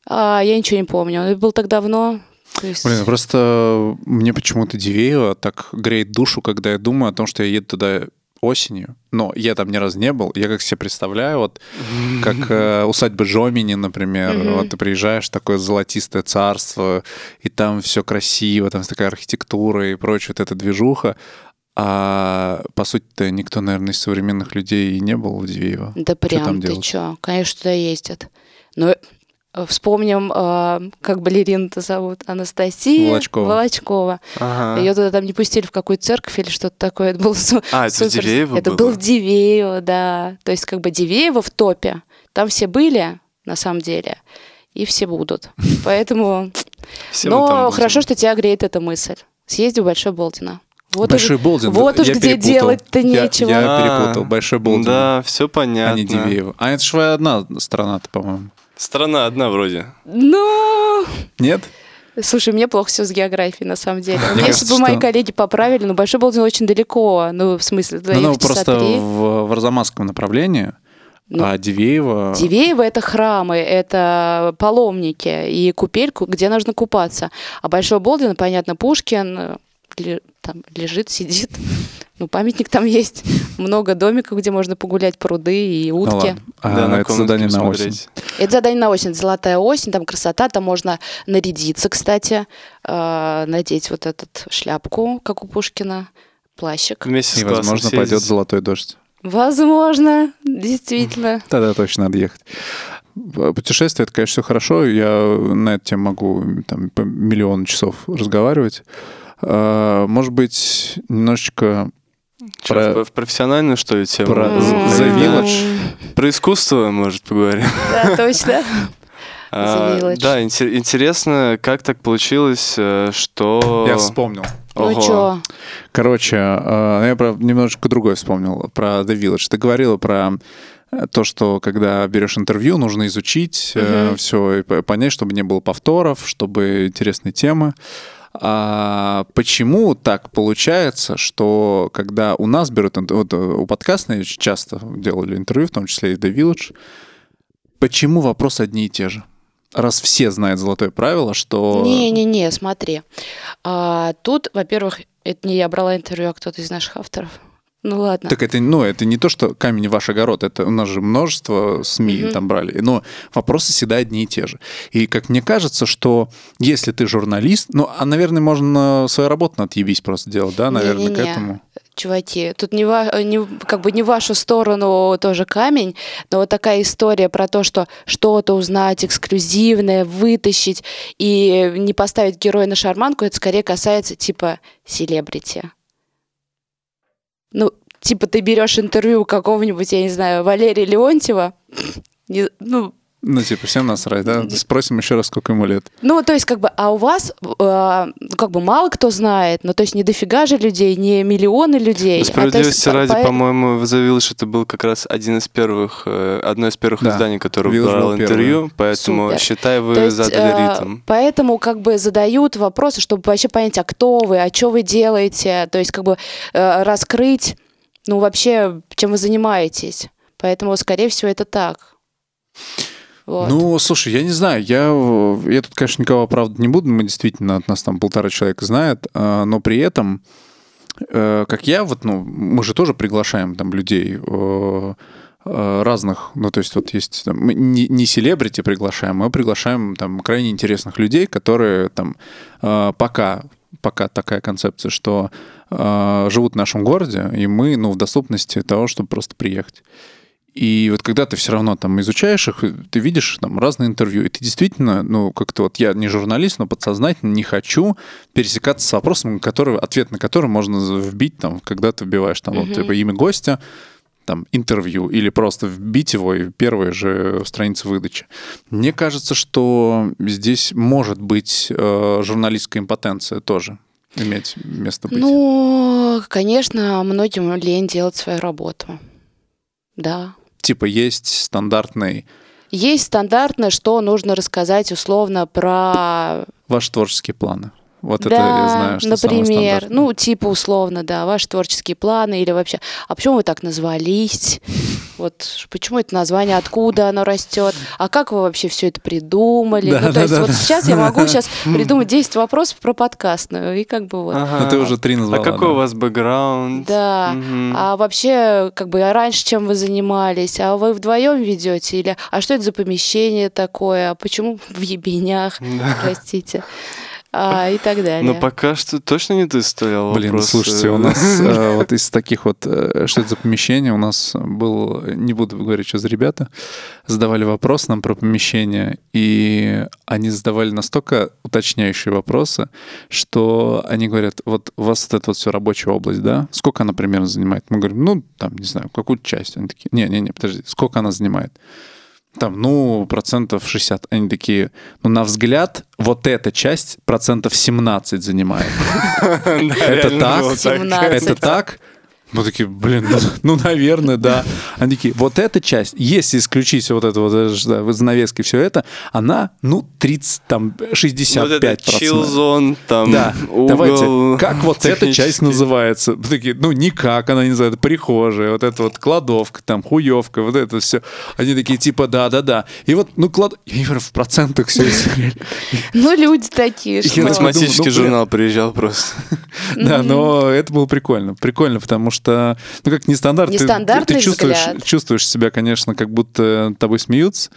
А, я ничего не помню. Это было так давно. То есть- Блин, просто мне почему-то Дивеево так греет душу, когда я думаю о том, что я еду туда осенью. Но я там ни разу не был. Я как себе представляю, вот как э, усадьба Жомини, например. Мгм. Вот ты приезжаешь, такое золотистое царство, и там все красиво, там такая архитектура и прочее, вот эта движуха. А по сути-то никто, наверное, из современных людей и не был в Дивеево. Да прям, ты делать? чё? Конечно, туда ездят. Но вспомним, э, как балерину-то зовут, Анастасия Волочкова. Волочкова. Ага. Ее туда там не пустили в какую-то церковь или что-то такое. Это было А, это в супер- Дивеево Это было? был в Дивеево, да. То есть как бы Дивеево в топе. Там все были, на самом деле, и все будут. Поэтому... Все Но хорошо, что тебя греет эта мысль. Съезди в Большой Болдино. Вот Большой уж, Болдин. вот уж я где перепутал. делать-то Я- нечего. Я, А, перепутал. Большой Болдин. Да, все А понятно. не Дивеево. А это же одна страна-то, по-моему. Страна одна вроде. Ну, Нет? Слушай, мне плохо все с географией, на самом деле. Мне Если бы мои коллеги поправили, ну, Большой Болдин очень далеко. Ну, в смысле, Ну, ну, просто в, в Арзамасском направлении, Ну, а Дивеево... Дивеево — это храмы, это паломники и купельку, где нужно купаться. А Большой Болдин, понятно, Пушкин э, там лежит, сидит. Ну, памятник там есть. Много домиков, где можно погулять, пруды и Ну, утки. А, Да, на это задание на осень. Это задание на осень. Золотая осень, там красота, там можно нарядиться, кстати, э, надеть вот этот шляпку, как у Пушкина, плащик. Вместе с И, возможно, съездить. пойдет золотой дождь. Возможно, действительно. Тогда точно надо ехать. Путешествие, это, конечно, все хорошо. Я на эту тему могу там, по миллион часов разговаривать. А, Может быть, немножечко Про- в- в профессиональную, что ли, тему? Про The Village. Про искусство, может, поговорим. Да, точно. А, Village. Да, инте- интересно, как так получилось, э, что... я вспомнил. Ну Ого. чё? Короче, э, я про немножечко другое вспомнил, про The Village. Ты говорила про э, то, что когда берешь интервью, нужно изучить Мгм. все и по- понять, чтобы не было повторов, чтобы интересные темы. А почему так получается, что когда у нас берут, вот у подкаста очень часто делали интервью, в том числе и The Village, почему вопросы одни и те же? Раз все знают золотое правило, что... Не-не-не, смотри. А, тут, во-первых, это не я брала интервью, а кто-то из наших авторов. Ну ладно. Так это, ну, это не то, что камень ваш огород, это у нас же множество СМИ Мгм. там брали, но вопросы всегда одни и те же. И как мне кажется, что если ты журналист, ну, а, наверное, можно свою работу отъебись просто делать, да, наверное, к Не-не-не. этому. Чуваки, тут не, ва- не- как бы не в вашу сторону тоже камень, но вот такая история про то, что что-то узнать эксклюзивное, вытащить и не поставить героя на шарманку, это скорее касается типа селебрити. Ну, типа ты берешь интервью какого-нибудь, я не знаю, Валерия Леонтьева, не- ну, Ну, типа, всем насрать, да? Спросим еще раз, сколько ему лет. Ну, то есть, как бы, а у вас, э, ну, как бы, мало кто знает, ну, то есть, не дофига же людей, не миллионы людей. Ну, А, то есть, Справедливости ради, по- по-моему, The Village это был как раз один из первых, э, одно из первых Да. изданий, которое Village брало был первый. интервью, поэтому, Супер. считай, вы То есть, задали э, ритм. Поэтому, как бы, задают вопросы, чтобы вообще понять, а кто вы, а что вы делаете, то есть, как бы, э, раскрыть, ну, вообще, чем вы занимаетесь. Поэтому, скорее всего, это так. Вот. Ну, слушай, я не знаю, я, я тут, конечно, никого оправдывать не буду, мы действительно, от нас там полтора человека знает, а, но при этом, э, как я, вот, ну, мы же тоже приглашаем там людей э, э, разных, ну, то есть вот есть, там, мы не, не селебрити приглашаем, мы приглашаем там крайне интересных людей, которые там пока, пока такая концепция, что живут в нашем городе, и мы, ну, в доступности того, чтобы просто приехать. И вот когда ты все равно там изучаешь их, ты видишь там разные интервью, и ты действительно, ну, как-то вот я не журналист, но подсознательно не хочу пересекаться с вопросом, который, ответ на который можно вбить там, когда ты вбиваешь там вот Мгм. типа имя гостя, там интервью, или просто вбить его и первые же страницы выдачи. Мне кажется, что здесь может быть э, журналистская импотенция тоже иметь место быть. Ну, конечно, многим лень делать свою работу. Да. Типа есть стандартный Есть стандартное, что нужно рассказать условно про... ваши творческие планы. Вот да, это я знаю, что например, ну, типа условно, да, ваши творческие планы или вообще, а почему вы так назвались? Вот почему это название, откуда оно растет, а как вы вообще все это придумали? Да, ну, то да, есть да, вот да. сейчас я могу сейчас придумать 10 вопросов про подкастную, и как бы вот. Ага. Ну, ты уже три А назвала. какой да. у вас бэкграунд? Да. Мгм. А вообще, как бы, а раньше чем вы занимались? А вы вдвоем ведете? Или а что это за помещение такое? А почему в ебенях? Да. Простите. А, и так далее. Ну, пока что точно не ты стоял Блин, вопрос. слушайте, у нас э, вот из таких вот, э, что это за помещение, у нас был, не буду говорить, что за ребята, задавали вопрос нам про помещение, и они задавали настолько уточняющие вопросы, что они говорят, вот у вас вот эта вот все рабочая область, да, сколько она примерно занимает? Мы говорим, ну, там, не знаю, какую-то часть. Они такие, не-не-не, подожди, сколько она занимает? Там, ну, процентов 60. Они такие, ну, на взгляд, вот эта часть процентов 17 занимает. Это так? 17. Это так? Мы такие, блин, ну, ну, наверное, да. Они такие, вот эта часть, если исключить вот это вот, да, занавески, все это, она, ну, 30, там, 65 Вот это chill там, Да, угол давайте, как вот эта часть называется? Мы такие, ну, никак она не называется, прихожая, вот эта вот кладовка, там, хуевка, вот это все. Они такие, типа, да-да-да. И вот, ну, клад... Я не знаю, в процентах все измеряли. Ну, люди такие, что... Математический ну, журнал приезжал просто. Да, но это было прикольно. Прикольно, потому что, ну, как нестандарт. ты- ты- Нестандартный Ты чувствуешь, взгляд. чувствуешь себя, конечно, как будто тобой смеются.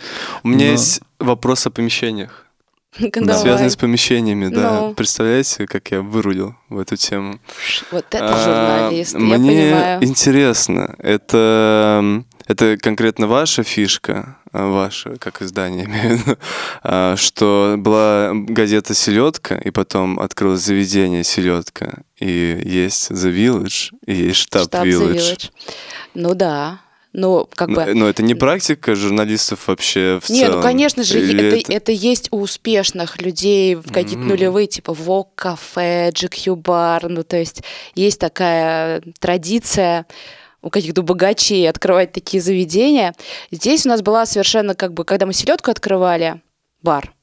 У меня Но- есть вопрос о помещениях. Давай. Связанный с помещениями, да. Ну. Представляете, как я вырулил в эту тему? Вот это А, журналист, я Мне понимаю. интересно, это, это конкретно ваша фишка, ваша, как издание, имею в виду, а, что была газета «Селедка», и потом открылось заведение «Селедка», и есть The Village, и есть штаб, Штаб Village. Village. Ну да. Ну, как Но, бы... но это не практика журналистов вообще в Не, целом? ну, конечно же, Или это, это есть у успешных людей в какие-то М. нулевые, типа Vogue кафе, GQ бар, ну, то есть есть такая традиция у каких-то богачей открывать такие заведения. Здесь у нас была совершенно как бы, когда мы селедку открывали, бар,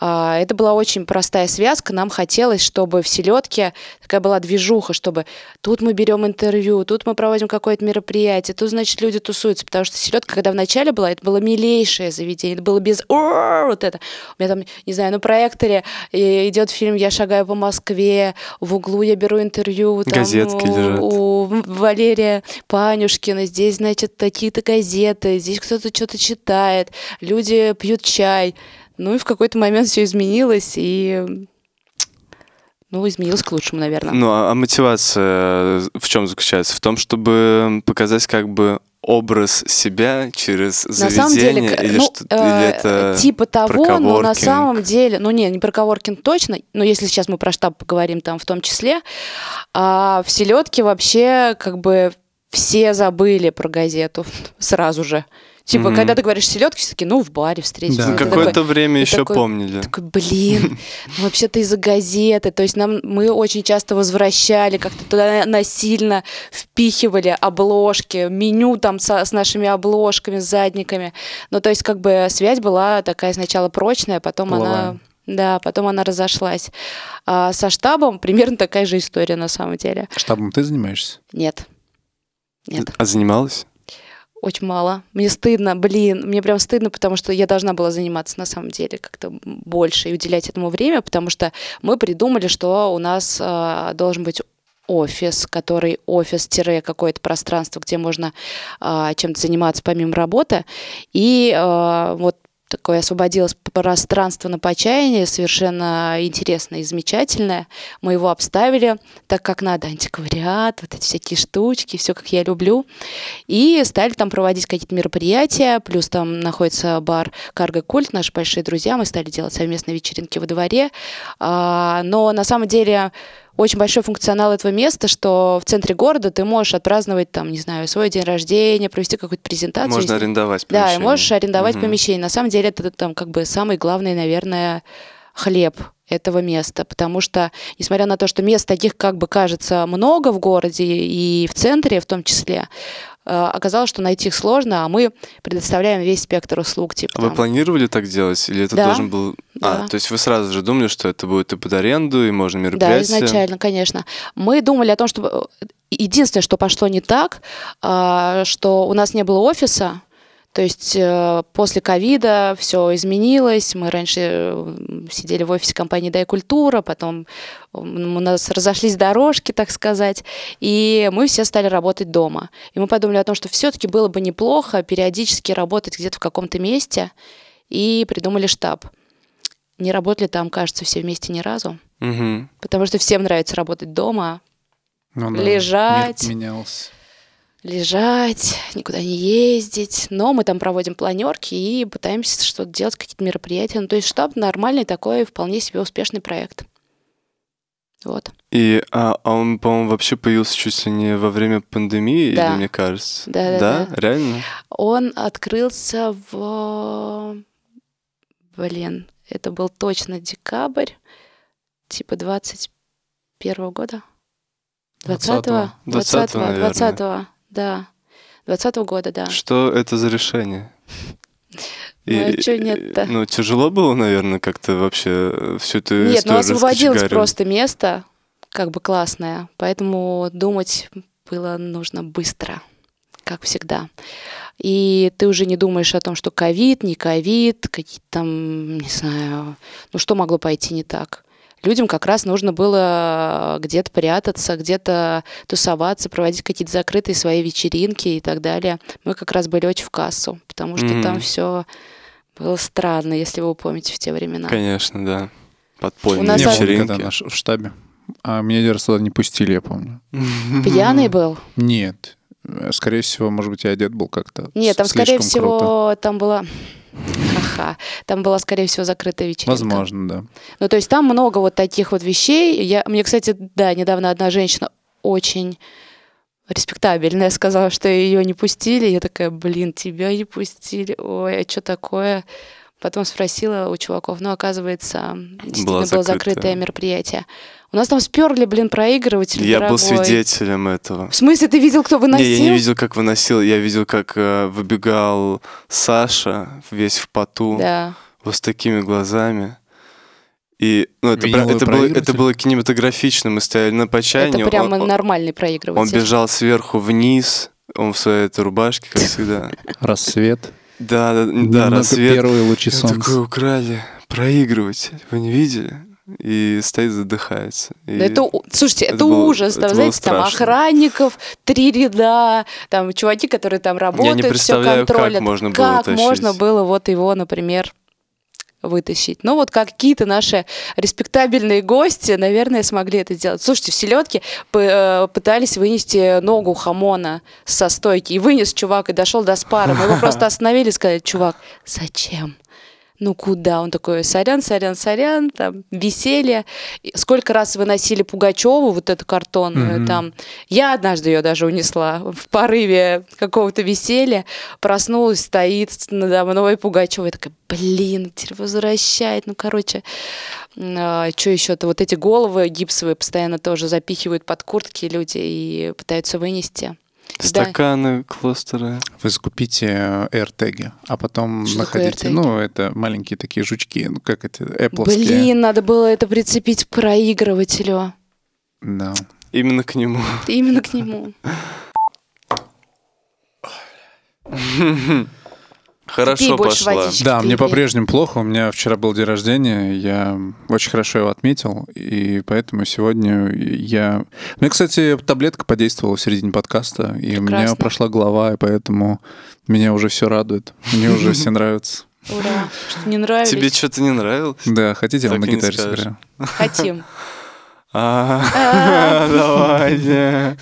это была очень простая связка. Нам хотелось, чтобы в селедке такая была движуха, чтобы тут мы берем интервью, тут мы проводим какое-то мероприятие, тут, значит, люди тусуются. Потому что селедка, когда в начале была, это было милейшее заведение, это было без вот это. У меня там, не знаю, на проекторе э, идет фильм «Я шагаю по Москве», в углу я беру интервью. Там, Газетки у, лежат. у Валерия Панюшкина, здесь, значит, такие-то газеты, здесь кто-то что-то читает, люди пьют чай. Ну и в какой-то момент все изменилось, и ну, изменилось к лучшему, наверное. Ну, а, а мотивация в чем заключается? В том, чтобы показать как бы образ себя через на заведение самом деле, или, ну, что, э, или это типа того, но на самом деле, ну не, не про коворкинг точно, но если сейчас мы про штаб поговорим там в том числе, а в селедке вообще как бы все забыли про газету сразу же. Типа, Мгм. когда ты говоришь селедки, все таки ну, в баре встретимся. Да. Какое-то такой- время еще такой- помнили. Такой, блин, ну вообще-то из-за газеты. То есть нам мы очень часто возвращали, как-то туда насильно впихивали обложки, меню там со- с нашими обложками, с задниками. Ну, то есть как бы связь была такая сначала прочная, потом она... Половая. Да, потом она разошлась. А со штабом примерно такая же история на самом деле. Штабом ты занимаешься? Нет. Нет. А занималась? Очень мало. Мне стыдно, блин, мне прям стыдно, потому что я должна была заниматься на самом деле как-то больше и уделять этому время, потому что мы придумали, что у нас э, должен быть офис, который офис-какое-то пространство, где можно э, чем-то заниматься помимо работы. И э, вот такое освободилось пространство на почаяние, совершенно интересное и замечательное. Мы его обставили так, как надо, антиквариат, вот эти всякие штучки, все как я люблю. И стали там проводить какие-то мероприятия, плюс там находится бар Карго Культ, наши большие друзья, мы стали делать совместные вечеринки во дворе. А, Но на самом деле очень большой функционал этого места, что в центре города ты можешь отпраздновать там, не знаю, свой день рождения, провести какую-то презентацию. Можно арендовать да, и помещение. можешь арендовать Мгм. помещение. На самом деле это там как бы самый главный, наверное, хлеб этого места, потому что, несмотря на то, что мест таких как бы кажется много в городе и в центре в том числе, оказалось, что найти их сложно, а мы предоставляем весь спектр услуг. Типа, А вы там, планировали так делать? Или это Да. должен был... А, Да. то есть вы сразу же думали, что это будет и под аренду, и можно Да, мероприятие? изначально, конечно. Мы думали о том, что э, единственное, что пошло не так, а, что у нас не было офиса. То есть э, после ковида все изменилось. Мы раньше э, сидели в офисе компании «Дай культура», потом у нас разошлись дорожки, так сказать, и мы все стали работать дома. И мы подумали о том, что все-таки было бы неплохо периодически работать где-то в каком-то месте, и придумали штаб. Не работали там, кажется, все вместе ни разу. Мгм. Потому что всем нравится работать дома, Ну да, Лежать. мир менялся. Лежать, никуда не ездить. Но мы там проводим планерки и пытаемся что-то делать, какие-то мероприятия. Ну, то есть штаб нормальный такой, вполне себе успешный проект. Вот. И а, а он, по-моему, вообще появился чуть ли не во время пандемии, Да. или мне кажется? Да, да, Да? да. Реально? Он открылся в... Блин, это был точно декабрь, типа 21 года. 20-го? 20-го, 20-го, наверное. 20-го, да. 20-го года, да. Что это за решение? Ну, а чё нет-то? Ну, тяжело было, наверное, как-то вообще всю эту Нет, ну историю освободилось раскочегарить? просто место, как бы классное, поэтому думать было нужно быстро, как всегда. И ты уже не думаешь о том, что ковид, не ковид, какие-то там, не знаю, ну что могло пойти не так. Людям как раз нужно было где-то прятаться, где-то тусоваться, проводить какие-то закрытые свои вечеринки и так далее. Мы как раз были очень в кассу, потому что Мгм. там все было странно, если вы помните в те времена. Конечно, да. У Подпольные нас Не был вечеринки. никогда наш- в штабе. А меня один раз туда не пустили, я помню. Пьяный был? Нет. Э, Скорее всего, может быть, я одет был как-то Нет, там, скорее всего, круто. там была... Ха-ха. Там была, скорее всего, закрытая вечеринка. Возможно, да. Ну, то есть там много вот таких вот вещей. Я, мне, кстати, да, недавно одна женщина очень респектабельная сказала, что ее не пустили. Я такая, блин, тебя не пустили. Ой, а что такое? Потом спросила у чуваков, ну, оказывается, действительно было закрытое. закрытое мероприятие. У нас там сперли, блин, проигрыватель Я был дорогой. свидетелем этого. В смысле, ты видел, кто выносил? Не, я не видел, как выносил. Я видел, как э, выбегал Саша весь в поту, Да. вот с такими глазами. И ну, это, Виниловый это, было, это было кинематографично. Мы стояли на почайне. Это прямо он, он- нормальный он проигрыватель. бежал сверху вниз. Он в своей этой рубашке, как всегда. Рассвет. Да, да, да, рассвет. Первые лучи солнца. такой, украли проигрыватель. Вы не видели? И стоит, задыхается. И Да это, слушайте, это, это было- ужас. это Там, знаете, там охранников, три ряда, там чуваки, которые там работают, все представляю, как контролят. можно было Как тащить. можно было вот его, например, вытащить. Ну вот как какие-то наши респектабельные гости, наверное, смогли это сделать. Слушайте, в селедке э, пытались вынести ногу хамона со стойки. И вынес чувак, и дошел до спара. Мы его просто остановили и сказали, чувак, зачем? Ну куда? Он такой, сорян, сорян, сорян, там, веселье. И Сколько раз выносили Пугачеву, вот эту картонную, Мгм. там. Я однажды ее даже унесла в порыве какого-то веселья. Проснулась, стоит надо мной Пугачева. Я такая, блин, теперь возвращает. Ну, короче, что еще-то? Вот эти головы гипсовые постоянно тоже запихивают под куртки люди и пытаются вынести. Да. Стаканы, кластеры. Вы закупите э, AirTag, а потом Что находите, ну, это маленькие такие жучки, ну, как эти, Apple. Блин, надо было это прицепить к проигрывателю. Да. Именно к нему. Именно к нему. Хорошо больше пошла. водички. Да, мне по-прежнему плохо. У меня вчера был день рождения, я очень хорошо его отметил, и поэтому сегодня я... Мне, кстати, таблетка подействовала в середине подкаста, и у меня Прекрасно. прошла голова, и поэтому меня уже все радует. Мне уже все нравится. Ура. Что не нравились? Тебе что-то не нравилось? Да, хотите, я вам на гитаре сыграю? Хотим. А, Давайте.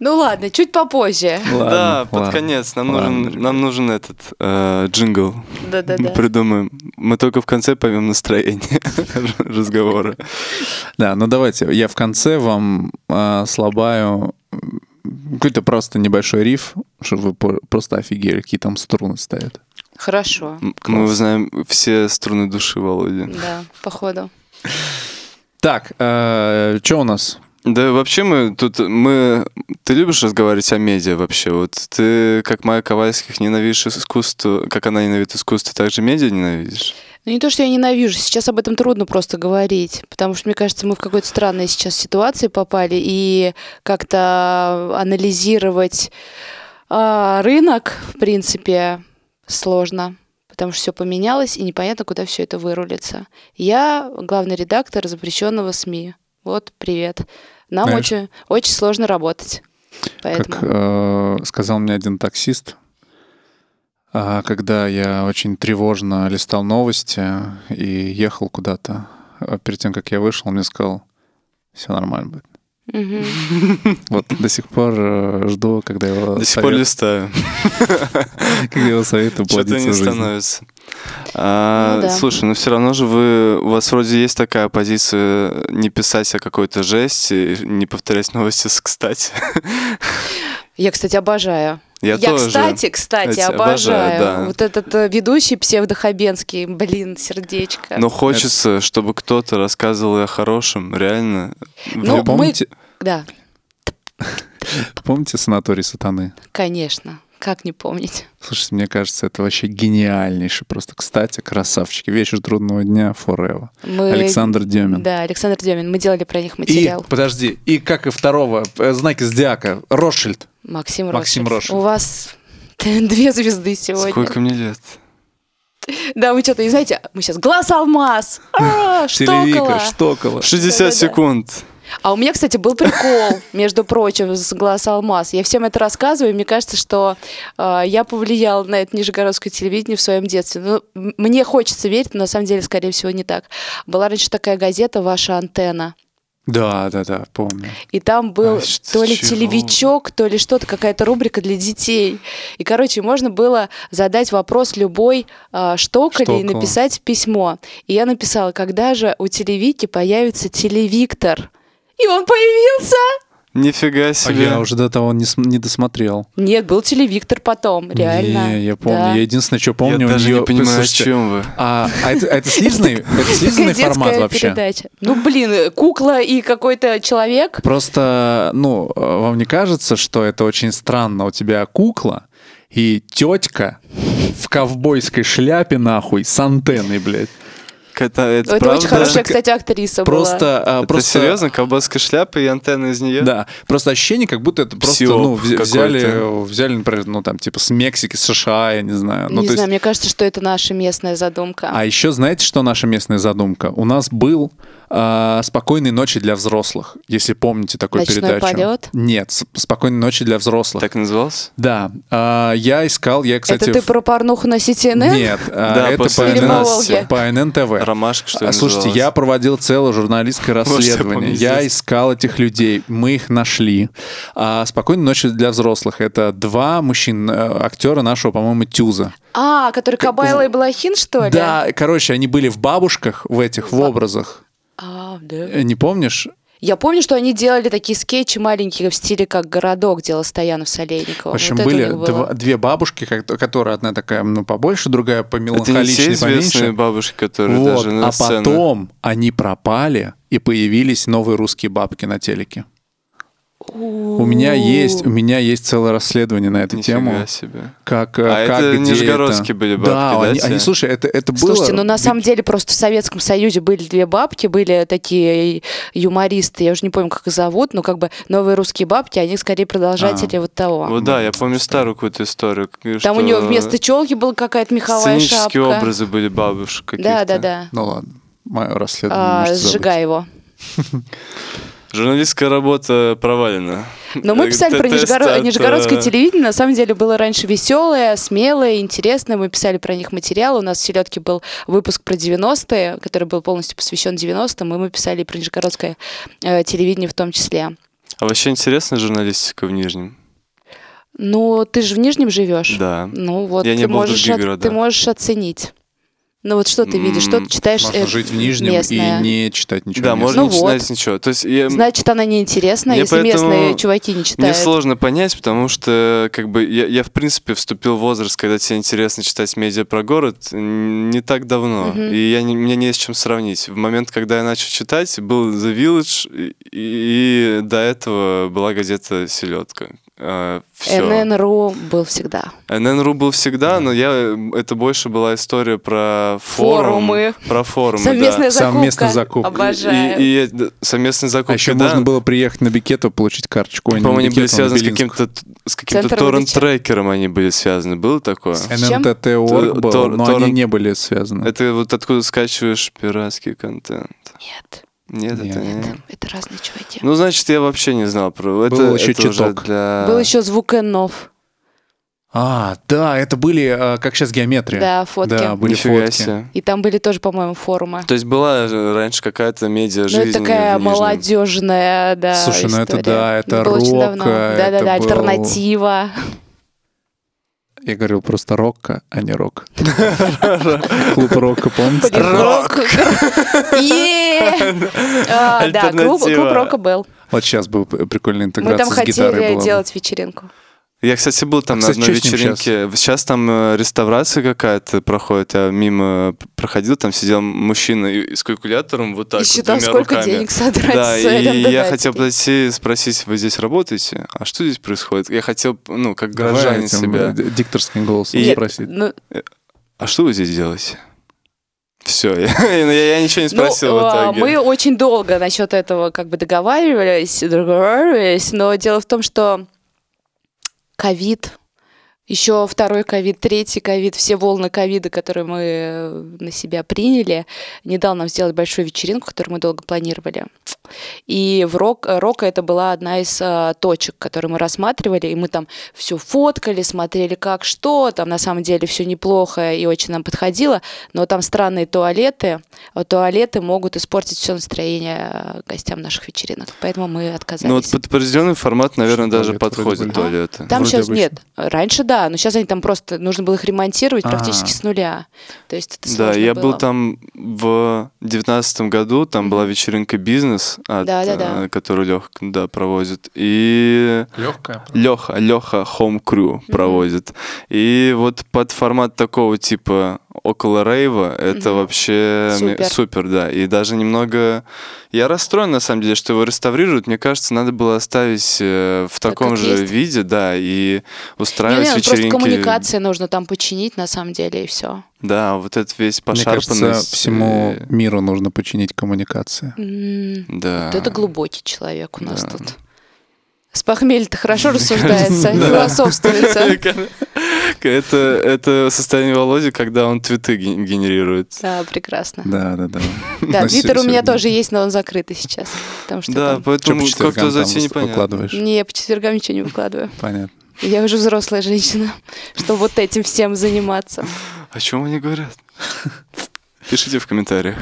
Ну ладно, чуть попозже. Да, Ладно, под ладно. конец. Нам Ладно, нужен, нам нужен этот э, джингл. Да-да-да. Придумаем. Мы только в конце поймем настроение разговора. Да, ну давайте, я в конце вам а, слабаю какой-то просто небольшой риф, чтобы вы просто офигели, какие там струны стоят. Хорошо. Мы узнаем все струны души Володи. Да, походу. Так, что у нас? Да, вообще мы тут мы. Ты любишь разговаривать о медиа вообще? Вот ты, как Майя Ковальских, ненавидишь искусство, как она ненавидит искусство, так же медиа ненавидишь? Ну не то, что я ненавижу, сейчас об этом трудно просто говорить, потому что, мне кажется, мы в какой-то странной сейчас ситуации попали, и как-то анализировать а, рынок, в принципе, сложно, потому что все поменялось, и непонятно, куда все это вырулится. Я главный редактор запрещенного СМИ. Вот, привет. Нам Знаешь- очень, очень сложно работать. Поэтому. Как э, сказал мне один таксист, а, когда я очень тревожно листал новости и ехал куда-то, а перед тем, как я вышел, он мне сказал, все нормально будет. Вот до сих пор э, жду, когда его До сих пор листаю. когда его совет Что-то уплодится не становится. А, Ну да. Слушай, ну все равно же вы, у вас вроде есть такая позиция не писать о какой-то жести, не повторять новости с кстати. Я, кстати, обожаю. Я, Я, тоже. кстати, кстати, Кстати, обожаю. обожаю, да. Вот этот э, ведущий псевдохабенский, блин, сердечко. Но хочется, чтобы кто-то рассказывал о хорошем, реально. Ну, Вы мы- помните, Да, помните санаторий сатаны? конечно. Как не помнить? Слушайте, мне кажется, это вообще гениальнейший. Просто, кстати, красавчики. Вечер трудного дня forever. Мы... Александр Демин. Да, Александр Демин. Мы делали про них И, материал. подожди, и как и второго, э, знаки зодиака, Ротшильд. Максим Максим Ротшильд. Ротшильд. У вас две звезды сегодня. Сколько мне лет? Да, вы что-то не знаете, мы сейчас глаз алмаз, а, Телевика, штокола. Штокола. 60 Да-да-да. секунд. А у меня, кстати, был прикол, между прочим, с глаз алмаз. Я всем это рассказываю, и мне кажется, что э, я повлияла на это нижегородское телевидение в своем детстве. Ну, мне хочется верить, но на самом деле, скорее всего, не так. Была раньше такая газета «Ваша антенна». Да, да, да, помню. И там был А то ли чего? телевичок, то ли что-то, какая-то рубрика для детей. И, короче, можно было задать вопрос любой э, штоколе и Штоколу. написать письмо. И я написала, когда же у телевики появится телевиктор? И он появился! Нифига А себе. я уже до того не, не досмотрел. Нет, был телевиктор потом, реально. Не, я помню. Да. Я единственное, что Я помню, у даже неё- не понимаю, Слушайте, о чем вы. А, а это, а это слизанный, это детская формат вообще? передача. Ну, блин, кукла и какой-то человек. Просто, ну, э, вам не кажется, что это очень странно? У тебя кукла и тетка в ковбойской шляпе, нахуй, с антенной, блядь. Это, это, Это правда? очень хорошая, Что- кстати, актриса была. Просто, а, Это просто... серьезно? Колбаска шляпа и антенна из нее? Да, просто ощущение, как будто это просто, Псиоп ну, вз- взяли, взяли, например, ну, там, типа, с Мексики, с США, я не знаю. Ну, не то знаю, есть- мне кажется, что это наша местная задумка. А еще знаете, что наша местная задумка? У нас был а, «Спокойной ночи для взрослых», если помните такую «Ночной передачу. полет»? Нет, «С- «Спокойной ночи для взрослых». Так назывался? Да, А, я искал, я, кстати... это ты в- про порнуху на CNN? Нет, а, Да, это по, по по ННТВ. Ромашка, что А, Слушайте, я проводил целое журналистское расследование. Я искал этих людей, мы их нашли. А, «Спокойной ночи для взрослых» — это два мужчин, э, актера нашего, по-моему, Тюза. А, который Кабайло и Блохин, что ли? Да, короче, они были в бабушках, в этих, в образах. А, да. Э, Не помнишь? Я помню, что они делали такие скетчи маленькие в стиле как городок делал Стоянов с Олейниковым. В общем, Вот были два- две бабушки, как- которая одна такая, ну, побольше, другая Это не все помеланхоличнее, известные поменьше. бабушки, которые Вот, даже на а сцене. потом они пропали, и появились новые русские бабки на телеке. У меня есть, у меня есть целое расследование на эту Нифига тему. себе. Как, э, А как, это где нижегородские были бабки, да, да, они, те? они- слушай, это, это было... Слушайте, ну на самом деле просто в Советском Союзе были две бабки, были такие юмористы, я уже не помню, как их зовут, но как бы новые русские бабки, они скорее продолжатели вот того. Вот да, я помню старую какую-то историю. Там что у нее вместо челки была какая-то меховая Сценические шапка. образы были бабушек каких-то. Да, да, да. Ну ладно, мое расследование А, можете забыть. сжигай его. Журналистская работа провалена. Но мы писали про Нижегородское э, телевидение. На самом деле было раньше веселое, смелое, интересное. Мы писали про них материалы. У нас в «Селедке» был выпуск про 90-е, который был полностью посвящен 90-м, и мы писали про Нижегородское э, телевидение в том числе. А вообще интересная журналистика в Нижнем? Ну, ты же в Нижнем живешь. Да. Ну вот Я не ты, был в можешь от- ты можешь оценить. Ну вот что ты видишь, что ты читаешь Можно э, жить в Нижнем местное. и не читать ничего Да, местного. можно Ну не вот. читать ничего. То есть я- Значит, она неинтересная, Мне если поэтому- местные чуваки не мне читают. сложно понять, потому что как бы я, я в принципе вступил в возраст, когда тебе интересно читать медиа про город, не так давно. Мгм. И я не, мне не с чем сравнить. В момент, когда я начал читать, был The Village, и, и до этого была газета Селедка. Все. ННРУ был всегда. ННРУ был всегда, но я это больше была история про форум, Форумы. про форумы, Совместная да. закупка. Совместная закупка. Обожаю. И, и да, совместные закупки, А еще да. можно было приехать на Бикету, получить карточку. Не По-моему, они были а связаны с каким-то с каким-то торрент-трекером они были связаны. Было такое? С чем? НМТТ.орг был, Тор- но они не были связаны. Это вот откуда скачиваешь пиратский контент? Нет, Нет, Нет. это не... это, разные чуваки. Ну, значит, я вообще не знал про это. Был еще это уже чуток. для... Был еще звук Нов. А, да, это были, а, как сейчас, геометрия. Да, фотки. Да, были Нифига фотки. себе. И там были тоже, по-моему, форумы. То есть была раньше какая-то медиа Ну, такая молодежная, да, Слушай, ну это история. да, это рок, это Да-да-да, был- альтернатива. Я говорил просто рокка, а не рок. Клуб рока, помните? Рок. А, Да, клуб рока был. Вот сейчас был п- прикольная Мы интеграция там с гитарой хотели была бы. делать вечеринку. Я, кстати, был там А, на кстати, одной вечеринке. Сейчас там э, реставрация какая-то проходит. Я мимо проходил, там сидел мужчина и- с калькулятором вот так и вот, считал, двумя сколько руками. денег содрать Да, с и я хотел подойти и спросить, вы здесь работаете? А что здесь происходит? Я хотел, ну, как этим, себя. э, дикторским голосом И- спросить. Ну, А что вы здесь делаете? Все, я, я- я ничего не спросил ну, в а, итоге. Мы очень долго насчет этого как бы договаривались, договаривались, но дело в том, что ковид, еще второй ковид, третий ковид, все волны ковида, которые мы э, на себя приняли, не дал нам сделать большую вечеринку, которую мы долго планировали. И в рок, Рока это была одна из а, точек, которые мы рассматривали, и мы там все фоткали, смотрели как что, там на самом деле все неплохо и очень нам подходило, но там странные туалеты, а туалеты могут испортить все настроение э, гостям наших вечеринок, поэтому мы отказались. Ну вот под определенный формат, наверное, Что, даже туалеты были? туалеты. Там вроде сейчас обычно. нет. Раньше да, но сейчас они там просто нужно было их ремонтировать практически А. с нуля. То есть это Да, я было. был там в девятнадцатом году, там была вечеринка бизнес, от, э, которую Лех да, проводит. И Легкая. Леха, Леха Home Crew проводит. И вот под формат такого типа около рейва, это Мгм. вообще Супер. супер, да. И даже немного... Я расстроен, на самом деле, что его реставрируют. Мне кажется, надо было оставить э, в Так, таком как же есть. виде, да, и устраивать Не-не, ну, просто вечеринки. коммуникации нужно там починить на самом деле и все. Да, вот этот весь Мне пошарпанность. кажется, всему э, миру нужно починить коммуникации. Да. Вот это глубокий человек у нас Да. тут. С похмелья-то хорошо рассуждается, Да. философствуется. Это, это состояние Володи, когда он твиты ген- генерирует. Да, прекрасно. Да, да, да. Да, Ну, твиттер у меня тоже есть, но он закрытый сейчас. Потому что Да, поэтому как-то там зайти непонятно. выкладываешь? Не, я по четвергам ничего не выкладываю. Понятно. Я уже взрослая женщина, чтобы вот этим всем заниматься. О чем они говорят? Пишите в комментариях.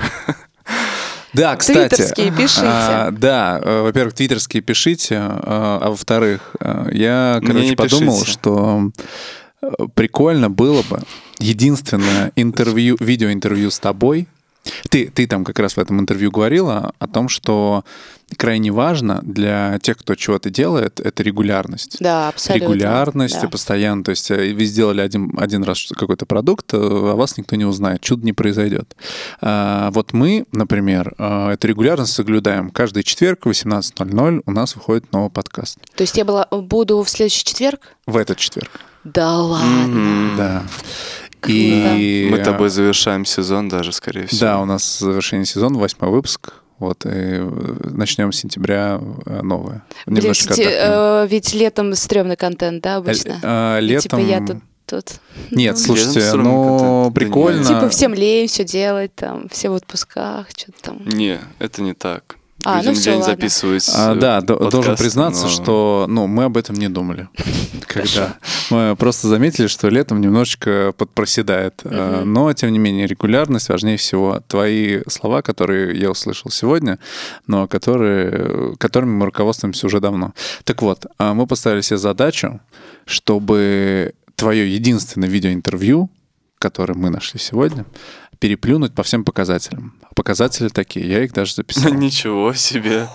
Да, кстати. Твиттерские пишите. а, да, э, во-первых, твиттерские пишите, э, а во-вторых, э, я, короче, подумал, пишите. что прикольно было бы единственное интервью, видеоинтервью с тобой. Ты, ты там как раз в этом интервью говорила о том, что крайне важно для тех, кто чего-то делает, это регулярность. Да, абсолютно. Регулярность да. постоянно. То есть э, вы сделали один, один раз какой-то продукт, э, а вас никто не узнает, чудо не произойдет. А, Вот мы, например, э, эту регулярность соблюдаем. Каждый четверг в 18.00 у нас выходит новый подкаст. То есть я была, буду в следующий четверг? В этот четверг. Да ладно. Мгм. Да. И... Мы тобой завершаем сезон даже, скорее всего. Да, у нас завершение сезона, восьмой выпуск. Вот, и э, начнем с сентября э, новое. Блин, Немножечко кстати, э, ведь летом стрёмный контент, да, Э, обычно? э, И Летом... Типа я тут, тут. Нет, Ну, слушайте, ну, прикольно. Типа всем лень все делать, там, все в отпусках, что-то там. Не, это не так. А, Людям ну лень ладно. записывать А, э, да, до- должен признаться, но- что ну, мы об этом не думали. Когда мы просто заметили, что летом немножечко подпроседает. Э. Но, тем не менее, регулярность важнее всего. Твои слова, которые я услышал сегодня, но которые, которыми мы руководствуемся уже давно. Так вот, а, мы поставили себе задачу, чтобы твое единственное видеоинтервью, которое мы нашли сегодня, переплюнуть по всем показателям. А Показатели такие, я их даже записал. Ничего себе.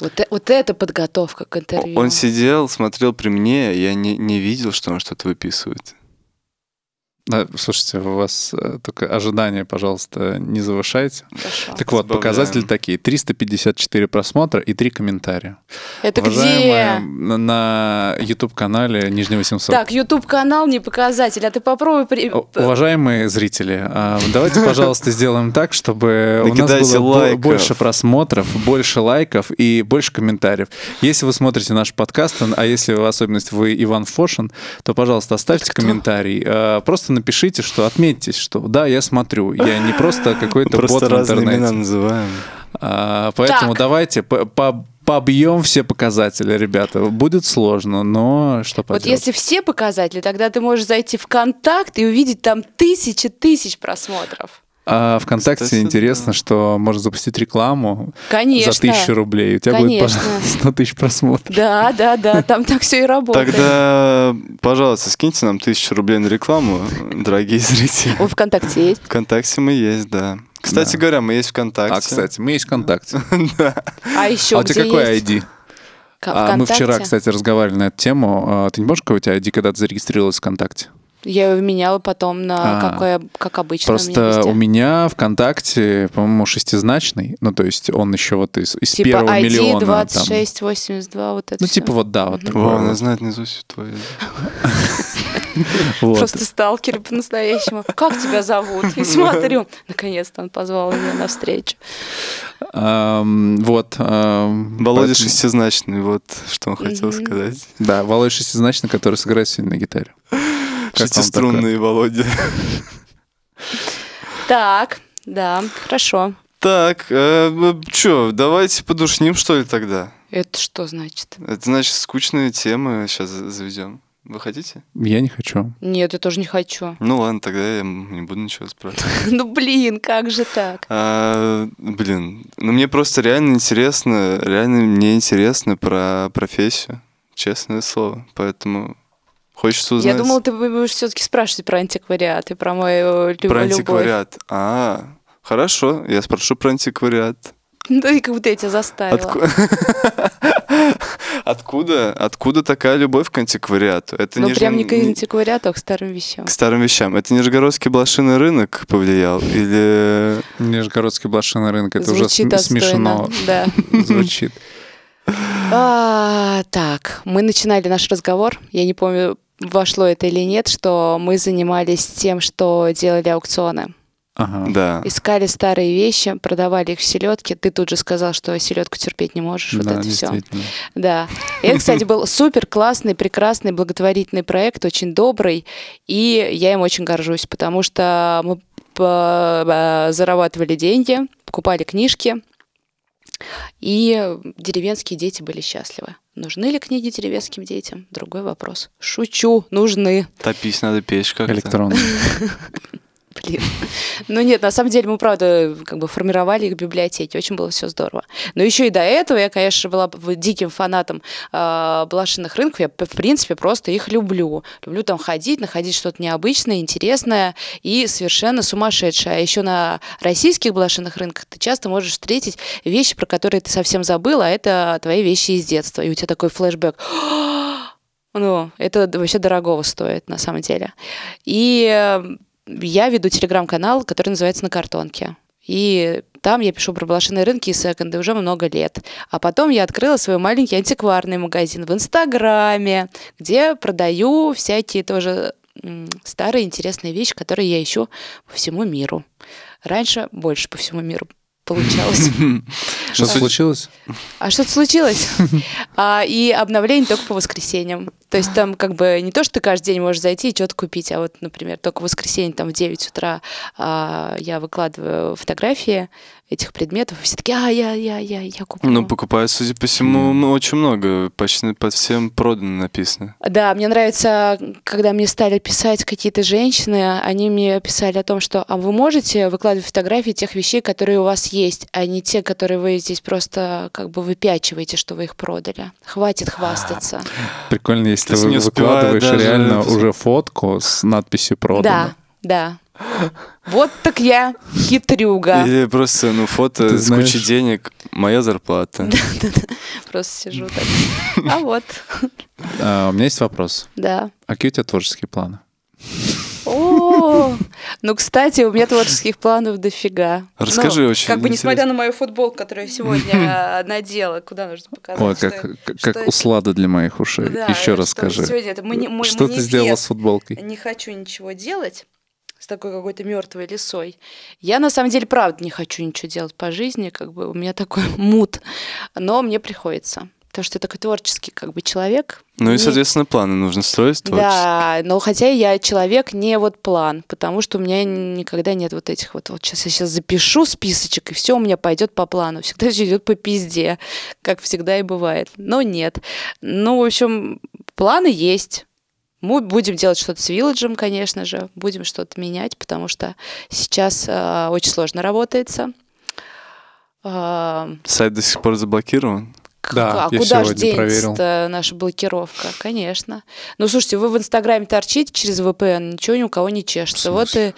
Вот, э- вот это подготовка к интервью. Он сидел, смотрел при мне, я не, не видел, что он что-то выписывает. Да, слушайте, у вас э, только ожидания, пожалуйста, не завышайте. Хорошо. Так вот, Сбавляем. показатели такие. 354 просмотра и 3 комментария. Это Уважаемые, где? на- на YouTube-канале Нижний 800. Так, YouTube-канал не показатель, а ты попробуй... При... Уважаемые зрители, а, давайте, пожалуйста, сделаем так, чтобы у нас было больше просмотров, больше лайков и больше комментариев. Если вы смотрите наш подкаст, а если в особенности вы Иван Фошин, то, пожалуйста, оставьте комментарий. А, Просто напишите, что отметьтесь, что да, я смотрю. Я не просто какой-то бот Просто в интернете. называем. А, Поэтому Так. давайте по- по- побьем все показатели, ребята. Будет сложно, но что Вот поделать. если все показатели, тогда ты можешь зайти в контакт и увидеть там тысячи тысяч просмотров. А ВКонтакте Кстати, интересно, да. что можно запустить рекламу Конечно. за тысячу рублей. У тебя Конечно. будет по 100 тысяч просмотров. Да, да, да, там так все и работает. Тогда, пожалуйста, скиньте нам тысячу рублей на рекламу, дорогие зрители. О, ВКонтакте есть. Вконтакте мы есть, да. Кстати Да. говоря, мы есть ВКонтакте. А, кстати, мы есть ВКонтакте. А еще А у тебя какой? ID? А мы вчера, кстати, разговаривали на эту тему. А, Ты не помнишь, какой у тебя ID, когда ты зарегистрировалась ВКонтакте? Я его меняла потом на А. какое, как обычно. у меня Просто у меня ВКонтакте, по-моему, шестизначный. Ну, то есть он еще вот из, из Типа первого ID миллиона. там. 2682, вот это Ну, всё. типа вот, да, вот Вау, такое. она знает наизусть твою. Вот. Просто сталкеры по-настоящему. Как тебя зовут? И смотрю. Наконец-то он позвал меня на встречу. Вот. ам, Володя поэтому- шестизначный, вот что он хотел сказать. Да, Володя шестизначный, который сыграет сегодня на гитаре. Шестиструнный Володя. Так, да, хорошо. Так, что, давайте подушним, что ли, тогда? Это что значит? Это значит, скучные темы сейчас заведем. Вы хотите? Я не хочу. Нет, я тоже не хочу. Ну ладно, тогда я не буду ничего спрашивать. Ну блин, как же так? А, блин, ну мне просто реально интересно, реально мне интересно про профессию, честное слово. Поэтому хочется узнать Я думала, ты будешь все-таки спрашивать про антиквариат и про мою лю- про любовь. антиквариат. А, хорошо, я спрошу про антиквариат. Да и как будто я тебя заставила. Отку- Откуда, откуда такая любовь к антиквариату? Это Ну прям не к антиквариату, а к старым вещам. к старым вещам. Это Нижегородский блошиный рынок повлиял? Или... Нижегородский блошиный рынок, это уже Звучит см- отстойно. смешно Да. звучит. А, так, мы начинали наш разговор. Я не помню, вошло это или нет, что мы занимались тем, что делали аукционы. Ага. Да. Искали старые вещи, продавали их в селедке. Ты тут же сказал, что селедку терпеть не можешь. Вот Да, это все. действительно. Да. И это, кстати, был супер классный, прекрасный, благотворительный проект, очень добрый, и я им очень горжусь, потому что мы э, зарабатывали деньги, покупали книжки, и деревенские дети были счастливы. Нужны ли книги деревенским детям? Другой вопрос. Шучу, нужны. Топить надо печь как-то. Блин. Ну нет, на самом деле мы, правда, как бы формировали их в библиотеке. Очень было все здорово. Но еще и до этого я, конечно, была диким фанатом э, блошиных рынков. Я, в принципе, просто их люблю. Люблю там ходить, находить что-то необычное, интересное и совершенно сумасшедшее. А еще на российских блошиных рынках ты часто можешь встретить вещи, про которые ты совсем забыл, а это твои вещи из детства. И у тебя такой флешбэк. Ну, это вообще дорогого стоит, на самом деле. И э, я веду телеграм-канал, который называется «На картонке». И там я пишу про блошиные рынки и секонды уже много лет. А потом я открыла свой маленький антикварный магазин в Инстаграме, где продаю всякие тоже старые интересные вещи, которые я ищу по всему миру. Раньше больше по всему миру получалось. Что Суть- случилось? А что-то случилось? А, и обновление только по воскресеньям. То есть там как бы не то, что ты каждый день можешь зайти и что-то купить, а вот, например, только в воскресенье там в 9 утра а, я выкладываю фотографии этих предметов, и все такие, а, я, я, я, я куплю. Ну, покупают, судя по всему, м, очень много. Почти под всем продано написано. Да, мне нравится, когда мне стали писать какие-то женщины, они мне писали о том, что а вы можете выкладывать фотографии тех вещей, которые у вас есть, а не те, которые вы здесь просто как бы выпячиваете, что вы их продали. Хватит хвастаться. Прикольно, если ты выкладываешь реально уже фотку с надписью Да, «Продано». да. Вот так я хитрюга. Или просто, ну, фото Ты с знаешь- кучей денег, моя зарплата. Просто сижу так. А вот, А, У меня есть вопрос. да. А какие у тебя творческие планы? О, ну, кстати, у меня творческих планов дофига. Расскажи, Ну, очень Как бы несмотря на мою футболку, которую я сегодня надела, куда нужно показать? Ой, что как, это- как, что как это- услада для моих ушей. Да, Еще раз что скажи. Сегодня это мани- мой Что ты сделала с футболкой? Не хочу ничего делать с такой какой-то мертвой лисой. Я на самом деле правда не хочу ничего делать по жизни, как бы у меня такой мут, но мне приходится. Потому что я такой творческий как бы человек. Ну и, Не- соответственно, планы нужно строить творчески. Да, но хотя я человек не вот план, потому что у меня никогда нет вот этих вот, вот сейчас я сейчас запишу списочек, и все у меня пойдет по плану. Всегда все идет по пизде, как всегда и бывает. Но нет. Ну, в общем, планы есть. Мы будем делать что-то с Вилладжем, конечно же, будем что-то менять, потому что сейчас э, очень сложно работается. А, Сайт до сих пор заблокирован. к- Да, а я куда же денется наша блокировка? Конечно. Ну, слушайте, вы в Инстаграме торчите через VPN, ничего ни у кого не чешется. Вот и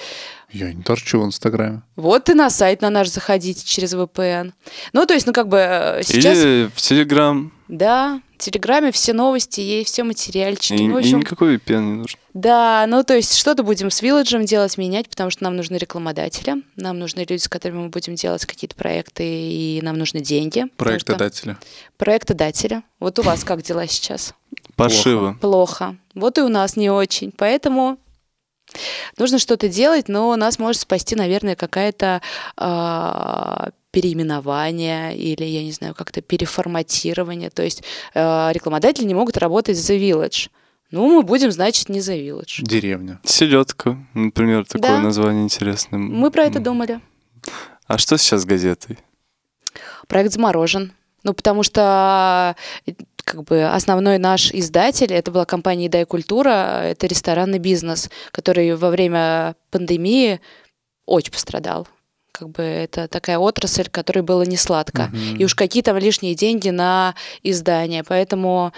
Я не торчу в Инстаграме. Вот и на сайт на наш заходите через VPN. Ну, то есть, ну, как бы э, сейчас... Или в Телеграм. Да, в Телеграме все новости есть, все материальчики. И, Ну, в и общем, никакой VPN не нужен. Да, ну то есть что-то будем с Вилладжем делать, менять, потому что нам нужны рекламодатели, нам нужны люди, с которыми мы будем делать какие-то проекты, и нам нужны деньги. потому что- Проектодатели. Проектодатели. Вот у вас как дела сейчас? Паршиво. Плохо. Вот и у нас не очень. Поэтому нужно что-то делать, но нас может спасти, наверное, какая-то а, переименование или, я не знаю, как-то переформатирование. То есть а, рекламодатели не могут работать за Village. Ну, мы будем, значит, не за Village. Деревня. Селедка, например, такое Да. название интересное. Мы про это думали. А что сейчас с газетой? Проект заморожен. Ну, потому что э, как бы основной наш издатель, это была компания «Еда и культура», это ресторанный бизнес, который во время пандемии очень пострадал. Как бы это такая отрасль, которой было не сладко. Мгм. И уж какие там лишние деньги на издание. Поэтому...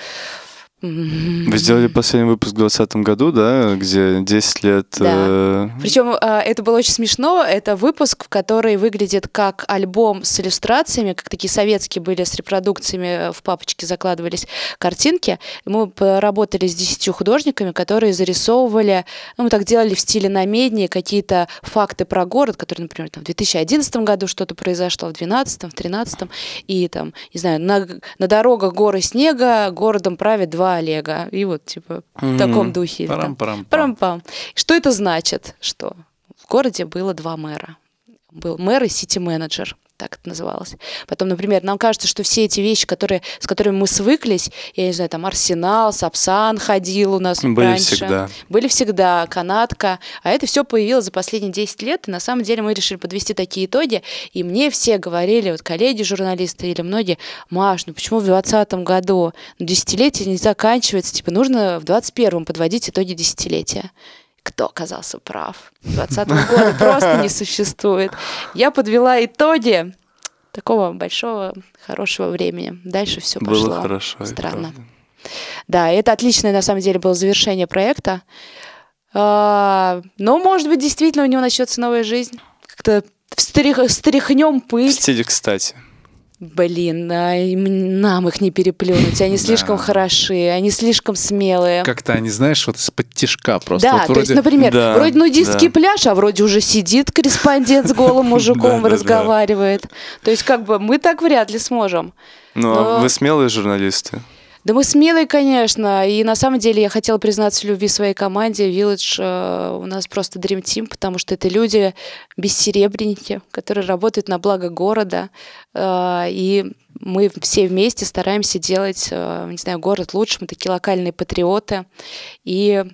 Вы сделали последний выпуск в 2020 году, да, где 10 лет... Да. э, Причем а, это было очень смешно. Это выпуск, который выглядит как альбом с иллюстрациями, как такие советские были с репродукциями, в папочке закладывались картинки. Мы поработали с 10 художниками, которые зарисовывали, ну, мы так делали в стиле намедни, какие-то факты про город, которые, например, там, в 2011 году что-то произошло, в 2012, в 2013, и там, не знаю, на, на дорогах горы снега городом правят два Олега. И вот, типа, в таком духе. Парам-парам. Парам-пам. Что это значит? Что в городе было два мэра. Был мэр и сити-менеджер, так это называлось. Потом, например, нам кажется, что все эти вещи, которые, с которыми мы свыклись, я не знаю, там Арсенал, Сапсан ходил у нас Были раньше. всегда. Были всегда, канатка. А это все появилось за последние 10 лет. И на самом деле мы решили подвести такие итоги. И мне все говорили, вот коллеги-журналисты или многие, Маш, ну почему в 2020 году? Ну, десятилетие не заканчивается. Типа нужно в 21-м подводить итоги десятилетия. Кто оказался прав? 20 года просто не существует. Я подвела итоги такого большого, хорошего времени. Дальше все пошло. Было хорошо. Странно. Да, это отличное на самом деле было завершение проекта. А, но, может быть, действительно у него начнется новая жизнь. Как-то встрях- встряхнем пыль. стиле, кстати. Блин, а им- нам их не переплюнуть. Они слишком Да. хороши, они слишком смелые. Как-то они, знаешь, вот из-под тишка просто. Да, вот то есть, например, Да, вроде нудистский да. пляж, а вроде уже сидит корреспондент с голым мужиком и разговаривает. То есть, как бы мы так вряд ли сможем. Ну, а вы смелые журналисты. Да мы смелые, конечно. И на самом деле я хотела признаться в любви своей команде. Village э, у нас просто Dream Team, потому что это люди бессеребренники, которые работают на благо города. Э, и мы все вместе стараемся делать, э, не знаю, город лучше. Мы такие локальные патриоты. И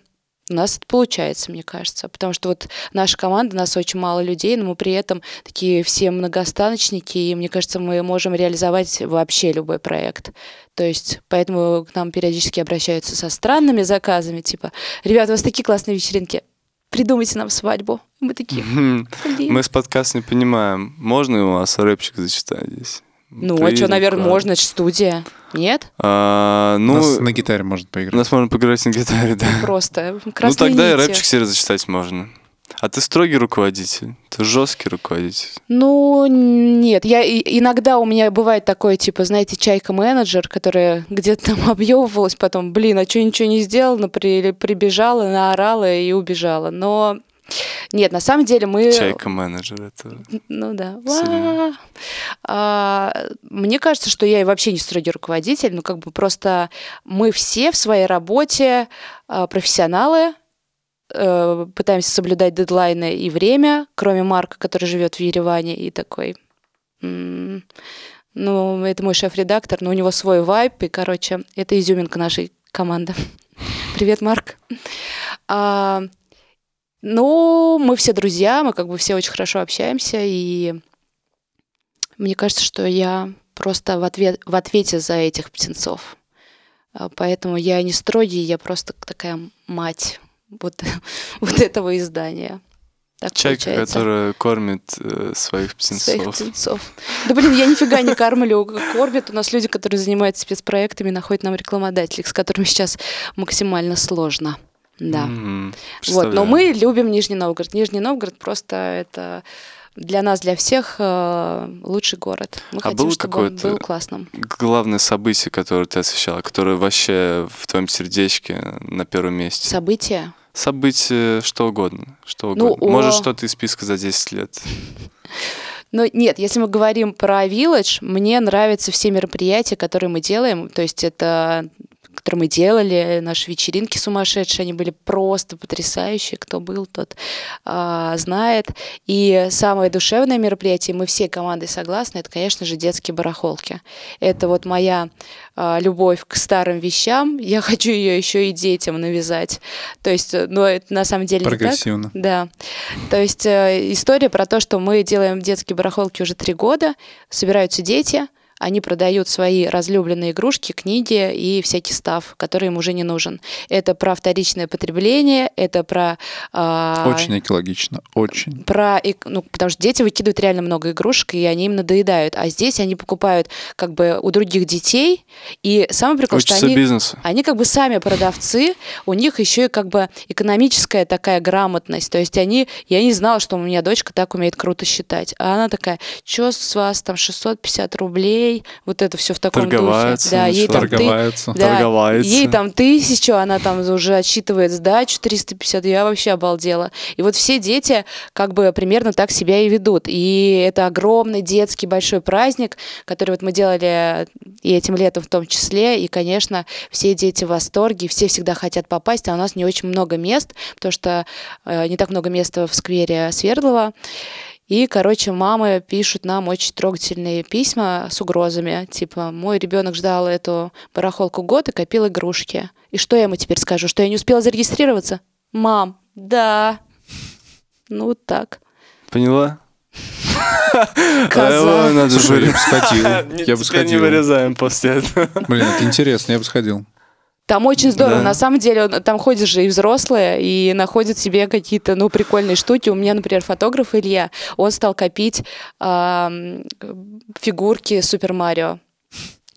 у нас это получается, мне кажется. Потому что вот наша команда, нас очень мало людей, но мы при этом такие все многостаночники, и мне кажется, мы можем реализовать вообще любой проект. То есть, поэтому к нам периодически обращаются со странными заказами, типа, ребята, у вас такие классные вечеринки, придумайте нам свадьбу. Мы такие. Мы с подкаста не понимаем, можно у вас рэпчик зачитать здесь? Ну, а что, наверное, можно, студия. Нет? А, У ну, нас на гитаре может у поиграть. нас можно поиграть на гитаре, да. Просто Ну, тогда и нити. рэпчик себе зачитать можно. А ты строгий руководитель, ты жесткий руководитель. Ну, нет, я и- иногда у меня бывает такое, типа, знаете, чайка-менеджер, которая где-то там объевывалась, потом, блин, а что ничего не сделала, при, прибежала, наорала и убежала. Но нет, на самом деле мы... Чайка-менеджер, это... Ну да. А, Мне кажется, что я и вообще не строгий руководитель, ну как бы просто мы все в своей работе а, профессионалы, э, пытаемся соблюдать дедлайны и время, кроме Марка, который живет в Ереване и такой. м, Ну, это мой шеф-редактор, но у него свой вайп, и, короче, это изюминка нашей команды. Привет, Марк. А, ну, мы все друзья, мы как бы все очень хорошо общаемся, и мне кажется, что я просто в, ответ, в ответе за этих птенцов. А, Поэтому я не строгий, я просто такая мать вот, вот этого издания. Так Чайка, получается. которая кормит э, своих Своих птенцов. птенцов. Да блин, я нифига не кормлю. Кормят у нас люди, которые занимаются спецпроектами, находят нам рекламодателей, с которыми сейчас максимально сложно. Да. М, Вот, но мы любим Нижний Новгород. Нижний Новгород просто это для нас, для всех э, лучший город. Мы А хотим, было чтобы он был классным. Главное событие, которое ты освещала, которое вообще в твоем сердечке на первом месте. События. Событие что угодно. Что Ну, угодно. Может, о- что-то из списка за 10 лет. Но нет, если мы говорим про Village, мне нравятся все мероприятия, которые мы делаем. То есть это которые мы делали, наши вечеринки сумасшедшие, они были просто потрясающие. Кто был, тот а, знает. И самое душевное мероприятие, мы все командой согласны, это, конечно же, детские барахолки. Это вот моя а, любовь к старым вещам. Я хочу ее еще и детям навязать. То есть, ну, это на самом деле не так. Прогрессивно. Да. То есть э, история про то, что мы делаем детские барахолки уже три года, собираются дети, они продают свои разлюбленные игрушки, книги и всякий став, который им уже не нужен. Это про вторичное потребление, это про... а, Очень экологично. Очень. про, ну, потому что дети выкидывают реально много игрушек, и они им надоедают. А здесь они покупают как бы у других детей, и самый прикол, что Учится они... бизнесу. Они как бы сами продавцы, у них еще и как бы экономическая такая грамотность. То есть они, я не знала, что у меня дочка так умеет круто считать. А она такая, что с вас там 650 рублей, вот это все в таком духе. Да, ей там ты- Торговаются. да, Торговается. Ей там тысячу, она там уже отсчитывает сдачу 350, я вообще обалдела. И вот все дети как бы примерно так себя и ведут. И это огромный детский большой праздник, который вот мы делали и этим летом в том числе. И, конечно, все дети в восторге, все всегда хотят попасть, а у нас не очень много мест, потому что э, не так много места в сквере Свердлова. И, короче, мамы пишут нам очень трогательные письма с угрозами. Типа, мой ребенок ждал эту барахолку год и копил игрушки. И что я ему теперь скажу? Что я не успела зарегистрироваться? Мам, да. Ну, так. Поняла? Коза. Надо Слушай, я же. бы сходил. Я бы Теперь не сходил. вырезаем после этого. Блин, это интересно, я бы сходил. Там очень здорово. Да. На самом деле, там ходят же и взрослые, и находят себе какие-то, ну, прикольные штуки. У меня, например, фотограф Илья, он стал копить ам, фигурки Супер Марио.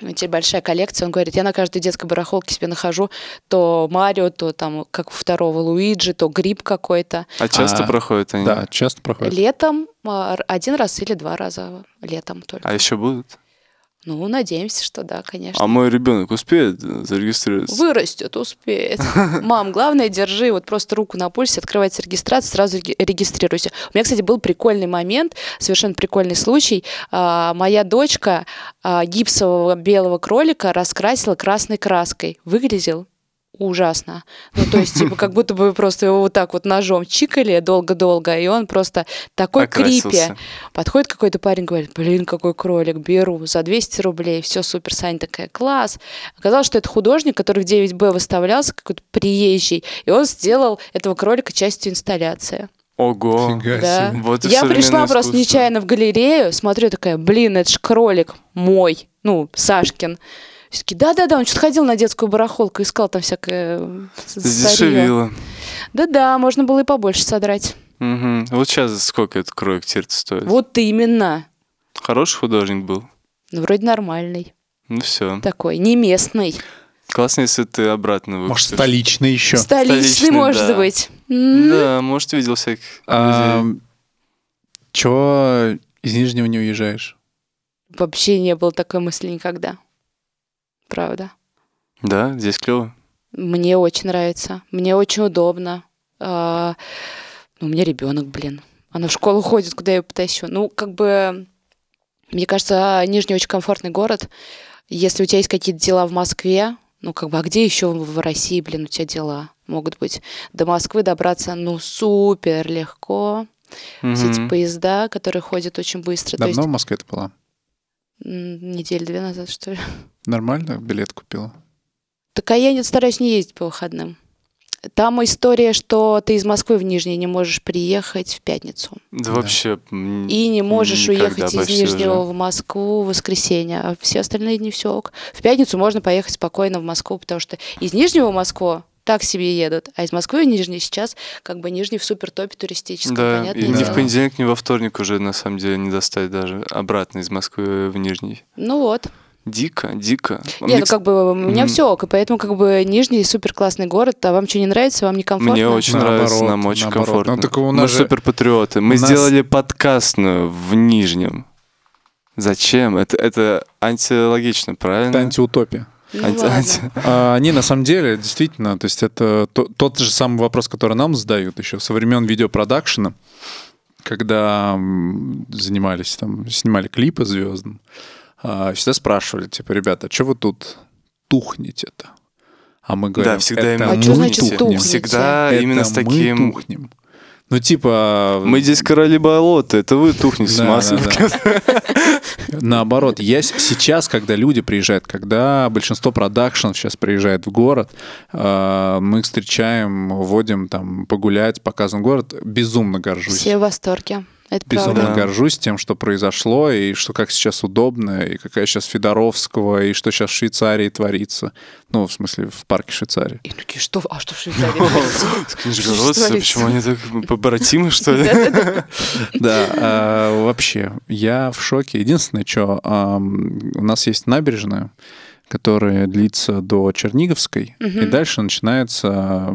У теперь большая коллекция. Он говорит, я на каждой детской барахолке себе нахожу то Марио, то там, как у второго Луиджи, то гриб какой-то. А часто А, проходят они? Да, часто проходит. Летом а, один раз или два раза летом только. А еще будут? Ну, надеемся, что да, конечно. А мой ребенок успеет э, зарегистрироваться? Вырастет, успеет. Мам, главное, держи вот просто руку на пульсе, открывается регистрация, сразу реги- регистрируйся. У меня, кстати, был прикольный момент, совершенно прикольный случай. А, Моя дочка а, гипсового белого кролика раскрасила красной краской. Выглядел ужасно. Ну, то есть, типа, как будто бы просто его вот так вот ножом чикали долго-долго, и он просто такой крипи. Окрасился. Подходит какой-то парень, говорит, блин, какой кролик, беру за 200 рублей, все супер, Саня такая, класс. Оказалось, что это художник, который в 9Б выставлялся, какой-то приезжий, и он сделал этого кролика частью инсталляции. Ого. Фига Да. себе. Вот Я пришла современное просто искусство. нечаянно в галерею, смотрю, такая, блин, это ж кролик мой, ну, Сашкин. Все таки да-да-да, он что-то ходил на детскую барахолку, искал там всякое э, старье. Задешевило. Да-да, можно было и побольше содрать. Мгм. Вот сейчас сколько этот кролик теперь стоит? Вот именно. Хороший художник был. Ну, вроде нормальный. Ну все. Такой, не местный. Классно, если ты обратно Может, выкупишь. столичный еще. Столичный, Столичный, может да. быть. М. Да, может, видел всяких А. Чего из Нижнего не уезжаешь? Вообще не было такой мысли никогда. Правда. Да, здесь клево. Мне очень нравится. Мне очень удобно. А, ну, у меня ребенок, блин. Она в школу ходит, куда я ее потащу. Ну, как бы, мне кажется, Нижний очень комфортный город. Если у тебя есть какие-то дела в Москве, ну, как бы, а где еще в России, блин, у тебя дела могут быть? До Москвы добраться, ну, супер легко. Все эти поезда, которые ходят очень быстро. Давно есть в Москве ты была? м, недели две назад, что ли. Нормально билет купила? Так а я не стараюсь не ездить по выходным. Там история, что ты из Москвы в Нижний не можешь приехать в пятницу. Да, Да. вообще. И не можешь уехать из Нижнего уже. в Москву в воскресенье. А все остальные дни все ок. В пятницу можно поехать спокойно в Москву, потому что из Нижнего в Москву так себе едут, а из Москвы в Нижний сейчас как бы Нижний в супер топе туристическом, Да, понятное и ни дело. в понедельник, ни во вторник уже на самом деле не достать даже обратно из Москвы в Нижний. Ну вот. Дико, дико. Не, Мне, ну как бы у меня все ок, и поэтому как бы Нижний супер классный город, а вам что не нравится, вам не комфортно? Мне очень Наоборот, нравится, нам очень наоборот. комфортно. Ну, так у Мы нас же- супер патриоты. Мы у нас- сделали подкастную в Нижнем. Зачем? Это, это антилогично, правильно? Это антиутопия. Ну Анти- анти- А, Они на самом деле, действительно, то есть это то- тот же самый вопрос, который нам задают еще со времен видеопродакшена, когда занимались там, снимали клипы звездным, а, всегда спрашивали, типа, ребята, а что вы тут тухнете-то? А мы говорим, Да, всегда это именно А мы значит тухнем. тухнете? Всегда Это именно с мы таким... тухнем. Ну, типа... Мы здесь короли болота, это вы тухнете с да. Наоборот, я сейчас, когда люди приезжают, когда большинство продакшенов сейчас приезжает в город, э, мы их встречаем, водим там погулять, показываем город, безумно горжусь. Все в восторге. Это Безумно правда. Да. горжусь тем, что произошло, и что как сейчас удобно, и какая сейчас Федоровского, и что сейчас в Швейцарии творится. Ну, в смысле, в парке Швейцарии. И такие, что, а что в Швейцарии почему они так побратимы, что ли? Да, а, вообще, я в шоке. Единственное, что у нас есть набережная, которая длится до Черниговской, и Мгм. дальше начинается,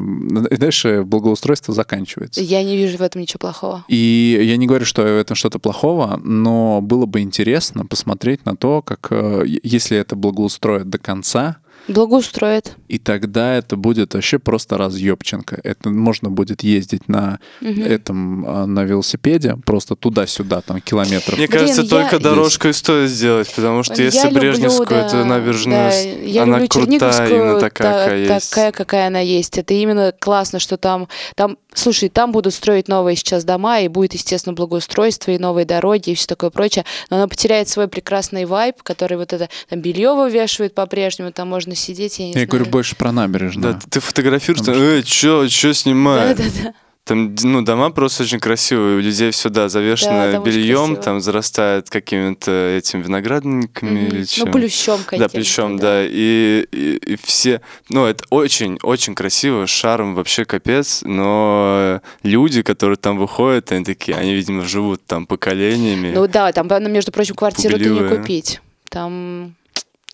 и дальше благоустройство заканчивается. Я не вижу в этом ничего плохого. И я не говорю, что в этом что-то плохого, но было бы интересно посмотреть на то, как э, если это благоустроят до конца, Благоустроит. и тогда это будет вообще просто разъебченко. Это можно будет ездить на Мгм. этом а, на велосипеде просто туда-сюда там километров. Мне Блин, кажется, я- только Есть. дорожку и стоит сделать, потому что Я если люблю, Брежневскую, да, эту набережную, да, я она люблю крутая, именно такая, та- какая есть. такая, какая она есть. Это именно классно, что там, там, слушай, там будут строить новые сейчас дома, и будет, естественно, благоустройство, и новые дороги, и все такое прочее, но она потеряет свой прекрасный вайб, который вот это, там белье вывешивает по-прежнему, там можно сидеть, я не Я знаю. говорю больше про набережную. Да, ты фотографируешь, Потому там, эй, чё, чё снимаешь? Да-да-да. Там, ну, дома просто очень красивые, у людей все, да, Да, завешено там очень бельем, там зарастает какими-то этим виноградниками Мгм. или чем. Ну, плющом Да, каким-то. плечом, да. И, и- и все... Ну, это очень-очень красиво, шарм вообще капец, но люди, которые там выходят, они такие, они, видимо, живут там поколениями. Ну да, там, между прочим, квартиру ты не Пугливые. купить. Там,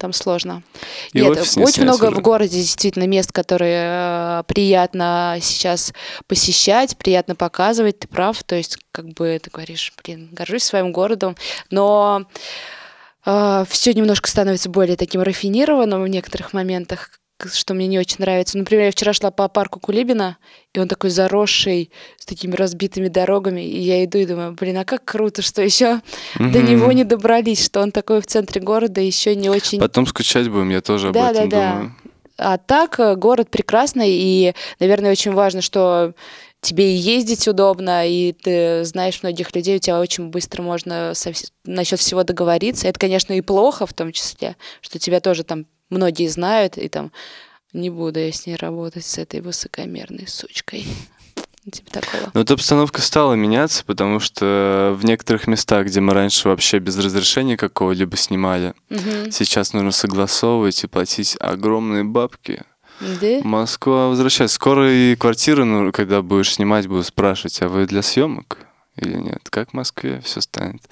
там сложно. И Нет, очень снять много уже. в городе действительно мест, которые э, приятно сейчас посещать, приятно показывать, ты прав. То есть, как бы ты говоришь, блин, горжусь своим городом, но все немножко становится более таким рафинированным в некоторых моментах, что мне не очень нравится. Например, я вчера шла по парку Кулибина, и он такой заросший, с такими разбитыми дорогами, и я иду и думаю, блин, а как круто, что еще до Мгм. него не добрались, что он такой в центре города, еще не очень Потом скучать будем, я тоже об Да, этом да, да. думаю. А так э, город прекрасный, и, наверное, очень важно, что тебе и ездить удобно, и ты знаешь многих людей, у тебя очень быстро можно со насчет всего договориться. Это, конечно, и плохо в том числе, что тебя тоже там многие знают, и там не буду я с ней работать, с этой высокомерной сучкой. Типа такого. Но эта обстановка стала меняться, потому что в некоторых местах, где мы раньше вообще без разрешения какого-либо снимали, Мгм. сейчас нужно согласовывать и платить огромные бабки. Да? Москва возвращается. Скоро и квартиры, ну, когда будешь снимать, будут спрашивать, а вы для съемок или нет? Как в Москве все станет?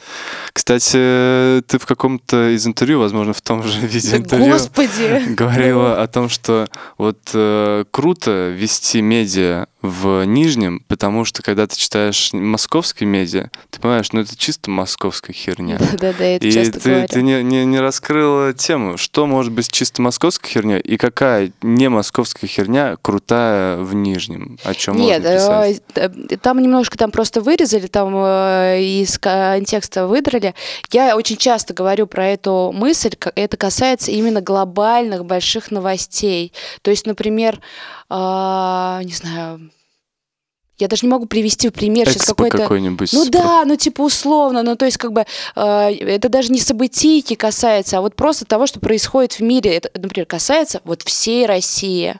Кстати, ты в каком-то из интервью, возможно, в том же виде интервью, Господи! говорила о том, что вот э, круто вести медиа в Нижнем, потому что когда ты читаешь московские медиа, ты понимаешь, ну это чисто московская херня. Да-да-да, это И часто ты, говорю. ты не, не, не раскрыла тему, что может быть чисто московской херня и какая не московская херня крутая в Нижнем, о чем Нет, можно писать. э, э, там немножко там просто вырезали, там э, из контекста выдрали. Я очень часто говорю про эту мысль, это касается именно глобальных больших новостей. То есть, например, а, не знаю, я даже не могу привести в пример сейчас Экспо какой-то... какой-нибудь. Ну да, ну типа условно, ну то есть как бы э, это даже не событийки касается, а вот просто того, что происходит в мире. Это, например, касается вот всей России.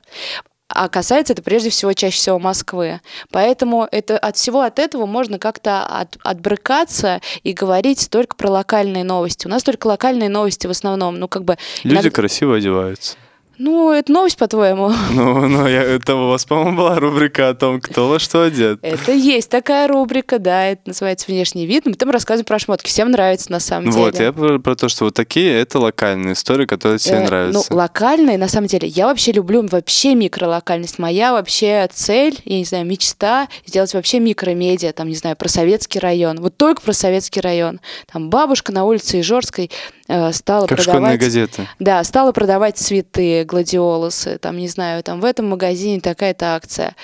А касается это прежде всего чаще всего Москвы. Поэтому это, от всего от этого можно как-то от, отбрыкаться и говорить только про локальные новости. У нас только локальные новости в основном. Ну, как бы Люди иногда- красиво одеваются. Ну, это новость, по-твоему? Ну, ну, я, это у вас, по-моему, была рубрика о том, кто во что одет. Это есть такая рубрика, да, это называется «Внешний вид». Мы там рассказываем про шмотки. Всем нравится, на самом Вот, деле. я про, про то, что вот такие, это локальные истории, которые тебе Э, нравятся. Ну, локальные, на самом деле, я вообще люблю вообще микролокальность. Моя вообще цель, я не знаю, мечта сделать вообще микромедиа, там, не знаю, про советский район. Вот только про советский район. Там бабушка на улице Ижорской стала как продавать... газеты. Да, стала продавать цветы, гладиолусы, там, не знаю, там в этом магазине такая-то акция.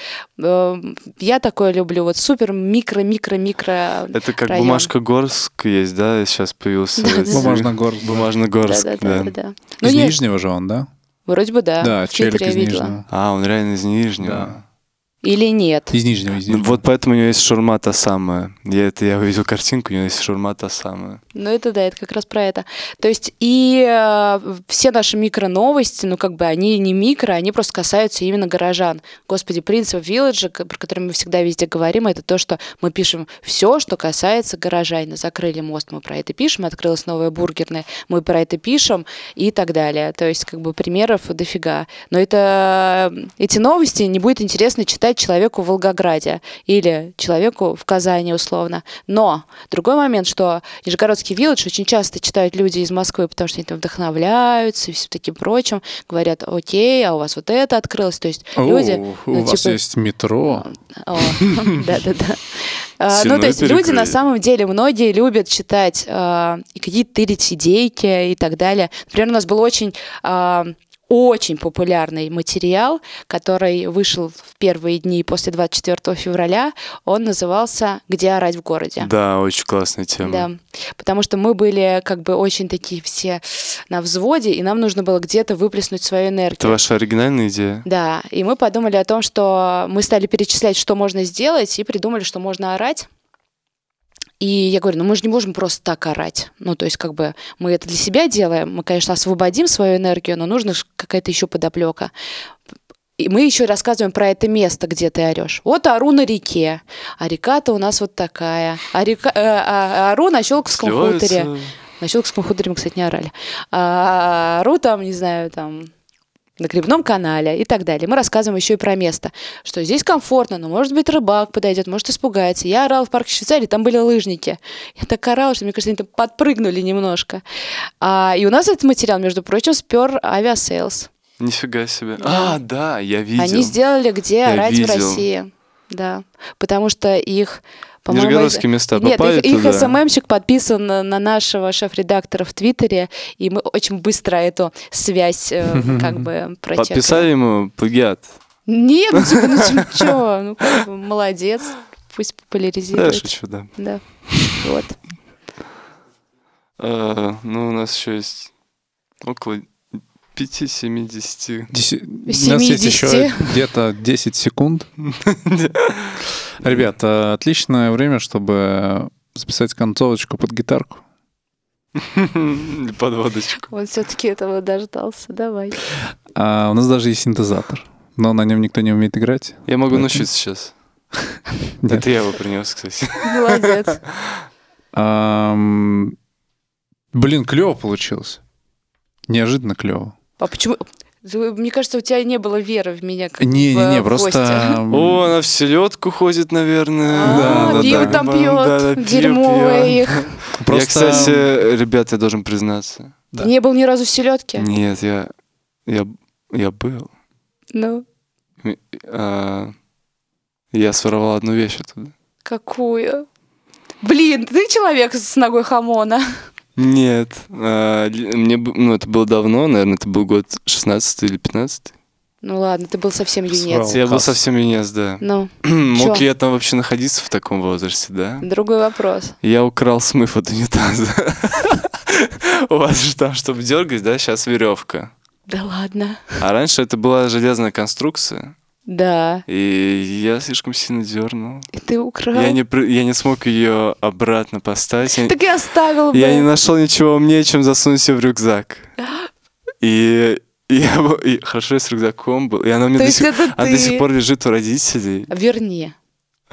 Э, Я такое люблю, вот супер микро-микро-микро Это как район. бумажка Горск есть, да? Сейчас появился. Да, этот- да. Бумажногорск. Бумажногорск, да. Ну, Из нет, Нижнего же он, да? вроде бы да. Да, челик из. Нижнего. А, он реально из Нижнего. Или нет. Из Нижнего, из Нижнего. Вот поэтому у него есть шурма та самая. Я это я увидел картинку, у него есть шурма та самая. Ну, это да, это как раз про это. То есть и э, все наши микро-новости, ну, как бы они не микро, они просто касаются именно горожан. Господи, принцип Вилледжа, про который мы всегда везде говорим, это то, что мы пишем все, что касается горожан. Закрыли мост, мы про это пишем, открылась новая бургерная, мы про это пишем и так далее. То есть, как бы примеров дофига. Но это эти новости не будет интересно читать человеку в Волгограде или человеку в Казани условно. Но другой момент, что Нижегородский вилледж очень часто читают люди из Москвы, потому что они там вдохновляются и все таким прочим, говорят, окей, а у вас вот это открылось. То есть люди... У ну, вас типа- есть метро. Да-да-да. А, Ну, то есть люди на самом деле, многие любят читать а, и какие-то тырить идейки и так далее. Например, у нас был очень а, очень популярный материал, который вышел в первые дни после 24 февраля. Он назывался «Где орать в городе». Да, очень классная тема. Да, потому что мы были как бы очень такие все на взводе, и нам нужно было где-то выплеснуть свою энергию. Это ваша оригинальная идея? Да, и мы подумали о том, что мы стали перечислять, что можно сделать, и придумали, что можно орать. И я говорю, ну мы же не можем просто так орать. Ну, то есть, как бы мы это для себя делаем, мы, конечно, освободим свою энергию, но нужна какая-то еще подоплека. И мы еще рассказываем про это место, где ты орешь. Вот ору на реке, а река-то у нас вот такая. А река, э, а- ору на Щелковском Сливаются. хуторе. На Щелковском хуторе мы, кстати, не орали. А, ору там, не знаю, там на Гребном канале и так далее. Мы рассказываем еще и про место, что здесь комфортно, но может быть рыбак подойдет, может испугается. Я орал в парке Швейцарии, там были лыжники. Я так орала, что, мне кажется, они там подпрыгнули немножко. А, и у нас этот материал, между прочим, спер Aviasales. Нифига себе. А, да, я видел. Они сделали где Я орать в видел. России. Да, потому что их по-моему, Нижегородские места Нет, попали их, их туда? СММщик подписан на, на нашего шеф-редактора в Твиттере, и мы очень быстро эту связь э, как бы прочекали. Подписали ему плагиат. Нет, ну типа, ну типа, чё, ну как бы, молодец, пусть Да, популяризирует. шучу, да. Да, вот. А, ну, у нас еще есть около 5-70. Деси- У нас есть еще 70. где-то 10 секунд. Ребята, отличное время, чтобы записать концовочку под гитарку. Подводочку. Вот все-таки этого дождался, давай. А у нас даже есть синтезатор, но на нем никто не умеет играть. Я могу научиться сейчас. Это я его принес, кстати. Молодец. Блин, клево получилось. Неожиданно клево. А почему? Мне кажется, у тебя не было веры в меня как Не-не-не, в просто... гостя. ам, О, она в селедку ходит, наверное. А, да, пиво да. там Да, пьет, да, пиво дерьмовое пьет. их. Я, Просто- кстати, ребят, я должен признаться. Да. Не был ни разу в селедке? Нет, я, я, я был. Ну, А, я своровал одну вещь оттуда. какую? Блин, ты человек с ногой хамона. Нет, а, мне, ну, это было давно, наверное, это был год 16 или 15. Ну ладно, ты был совсем юнец. Свал. Я был совсем юнец, да. Ну, Мог ли я там вообще находиться в таком возрасте, да? другой вопрос. Я украл смыв от унитаза. У вас же там, чтобы дергать, да, сейчас веревка. Да ладно. А раньше это была железная конструкция, Да, и я слишком сильно дернул. и ты украл. Я не, я не смог ее обратно поставить. Я, Так и оставил бы. я не нашел ничего умнее, чем засунуть ее в рюкзак. И, я и хорошо, я с рюкзаком был. И она у меня То до сих, она ты. до сих пор лежит у родителей. Верни.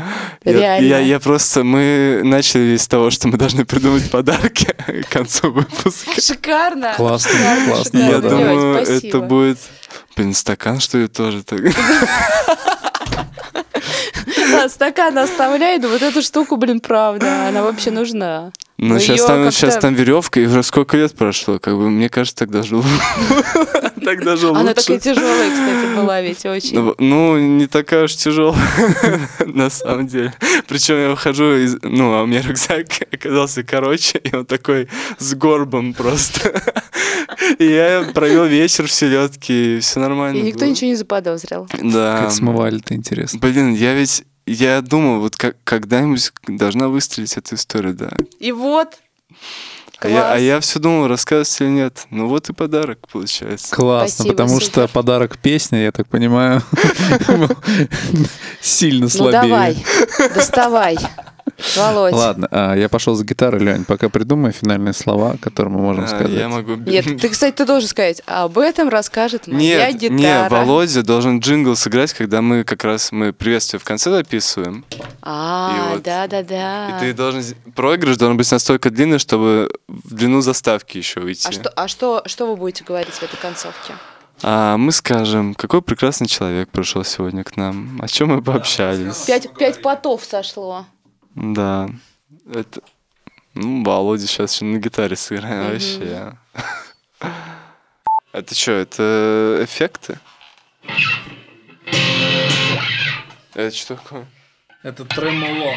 Я, Реально. я, я просто... Мы начали с того, что мы должны придумать подарки к концу выпуска. Шикарно. Классно, Шикарно, классно. шикарно. Я думаю, спасибо. это будет... Блин, стакан, что ли, тоже так? Стакан оставляй, но вот эту штуку, блин, правда, она вообще нужна. Ну, Ну, сейчас там, сейчас там веревка, и уже сколько лет прошло, как бы, мне кажется, так даже лу- так даже лучше. Она такая тяжелая, кстати, была ведь очень. Ну, ну, не такая уж тяжелая, на самом деле. Причем я выхожу из... Ну, а у меня рюкзак оказался короче, и он такой с горбом просто. И я провел вечер в селедке, и все нормально И никто было. ничего не заподозрил. Да. Как смывали-то, интересно. Блин, я ведь... Я думал, вот как, когда-нибудь должна выстрелить эта история, да. И вот. А я, а Класс. я все думал, рассказывать или нет. Ну вот и подарок получается. Классно, Спасибо, потому супер. что подарок песня, я так понимаю, сильно Ну слабее. давай, доставай. Володь. Ладно, а, я пошел за гитарой, Лень, пока придумай финальные слова, которые мы можем А, сказать. я могу... Нет, ты, кстати, ты должен сказать, об этом расскажет моя Нет, гитара. нет, Володя должен джингл сыграть, когда мы как раз мы приветствие в конце записываем. А, И вот- да-да-да. И ты должен... Проигрыш должен быть настолько длинный, чтобы в длину заставки еще уйти. А, что, а что, что вы будете говорить в этой концовке? А мы скажем, какой прекрасный человек пришел сегодня к нам, о чем мы пообщались. Пять, пять потов сошло. Да. Это... Ну, Володя сейчас еще на гитаре сыграем Мгм. вообще. Это что, это эффекты? Это что такое? Это тремоло.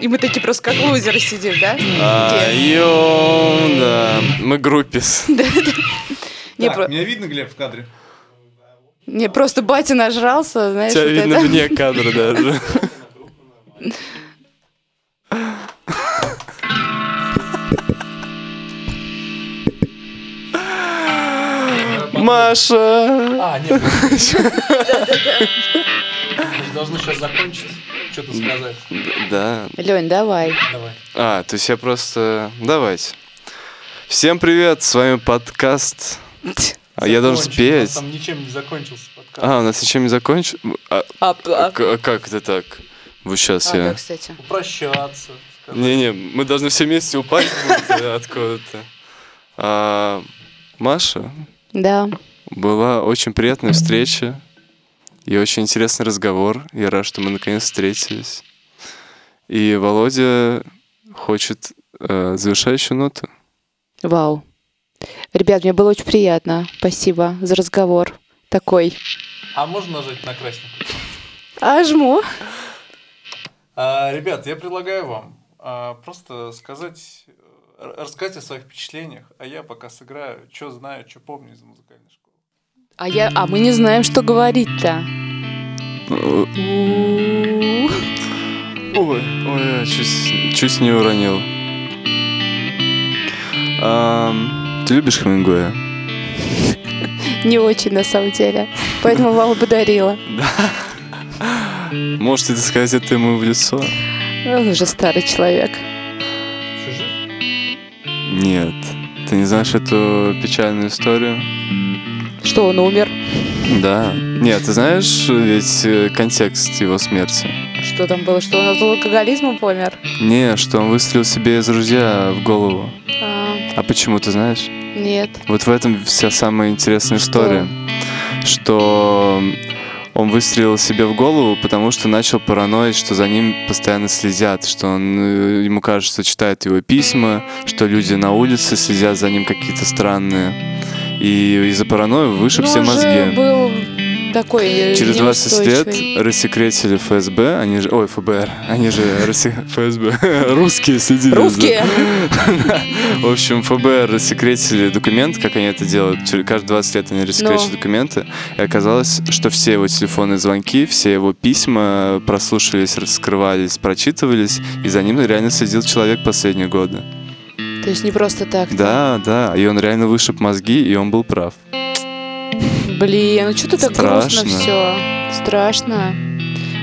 И мы такие просто как лузеры сидим, да? А, ё, да. Мы группис. Не, про- меня видно, Глеб, в кадре? Не, просто батя нажрался, знаешь, Тебя вот видно это. вне кадра даже. Маша! А, нет. Мы должны сейчас закончить, что-то сказать. Да. Лень, давай. Давай. А, то есть я просто... Давайте. Всем привет, с вами подкаст. А я должен спеть. Там ничем не закончился подкаст. А, у нас ничем не закончил? А, А, а как это так? Вот сейчас а, да, я... кстати. Попрощаться. Не-не, мы должны все вместе упасть э, откуда-то. А, Маша, Да. была очень приятная встреча и очень интересный разговор. Я рад, что мы наконец встретились. И Володя хочет э, завершающую ноту. Вау. Ребят, мне было очень приятно. Спасибо за разговор. Такой. А можно нажать на красненькую? А жму. А, ребят, я предлагаю вам а, просто сказать, э, рассказать о своих впечатлениях, а я пока сыграю, что знаю, что помню из музыкальной школы. А я, а мы не знаем, что говорить-то. Ой, ой, я чуть, чуть не уронил. Ам, ты любишь Хемингуэя? Не очень, на самом деле. Поэтому вам подарила. Можете ты сказать это ему в лицо? Он уже старый человек. Нет. Ты не знаешь эту печальную историю? Что, он умер? Да. Нет, ты знаешь ведь э, контекст его смерти? Что там было? Что он от алкоголизма помер? Не, что он выстрелил себе из ружья в голову. А, А почему, ты знаешь? Нет. Вот в этом вся самая интересная история. Что он выстрелил себе в голову, потому что начал параноить, что за ним постоянно следят, что он, э, ему кажется, читает его письма, что люди на улице следят за ним какие-то странные. И из-за паранойи вышиб Ну, все мозги. был такой э, Через 20 лет рассекретили ФСБ, они же, ой, ФБР, они же ФСБ, русские за- Русские? В общем, ФБР рассекретили документ, как они это делают. Каждые 20 лет они рассекречивают Ну. документы. И оказалось, что все его телефонные звонки, все его письма прослушивались, раскрывались, прочитывались, и за ним реально следил человек последние годы. То есть не просто так. Да, да, и он реально вышиб мозги, и он был прав. Блин, ну что ты так грустно все? Страшно.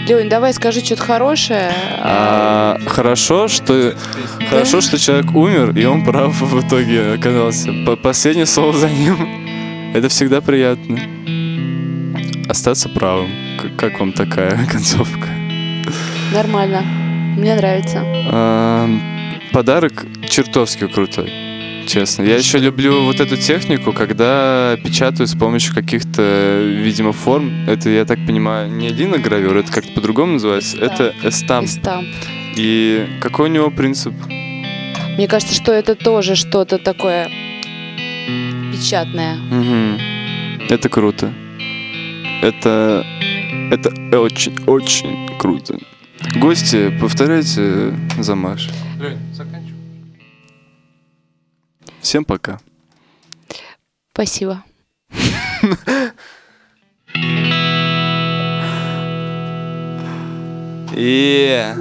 Лень, давай скажи что-то хорошее. А, хорошо, что хорошо, что человек умер, и он прав в итоге оказался. По- Последнее слово за ним. Это всегда приятно. остаться правым. Как вам такая концовка? Нормально. Мне нравится. А, Подарок чертовски крутой. Честно. Я еще люблю вот эту технику, когда печатаю с помощью каких-то, видимо, форм. Это, я так понимаю, не линогравюр, это как-то по-другому называется. Да. Это эстамп. И стамп. И какой у него принцип? Мне кажется, что это тоже что-то такое печатное. Мгм. Это круто. Это... Это очень-очень круто. Гости, повторяйте за Машей. Всем пока. Спасибо. Yeah.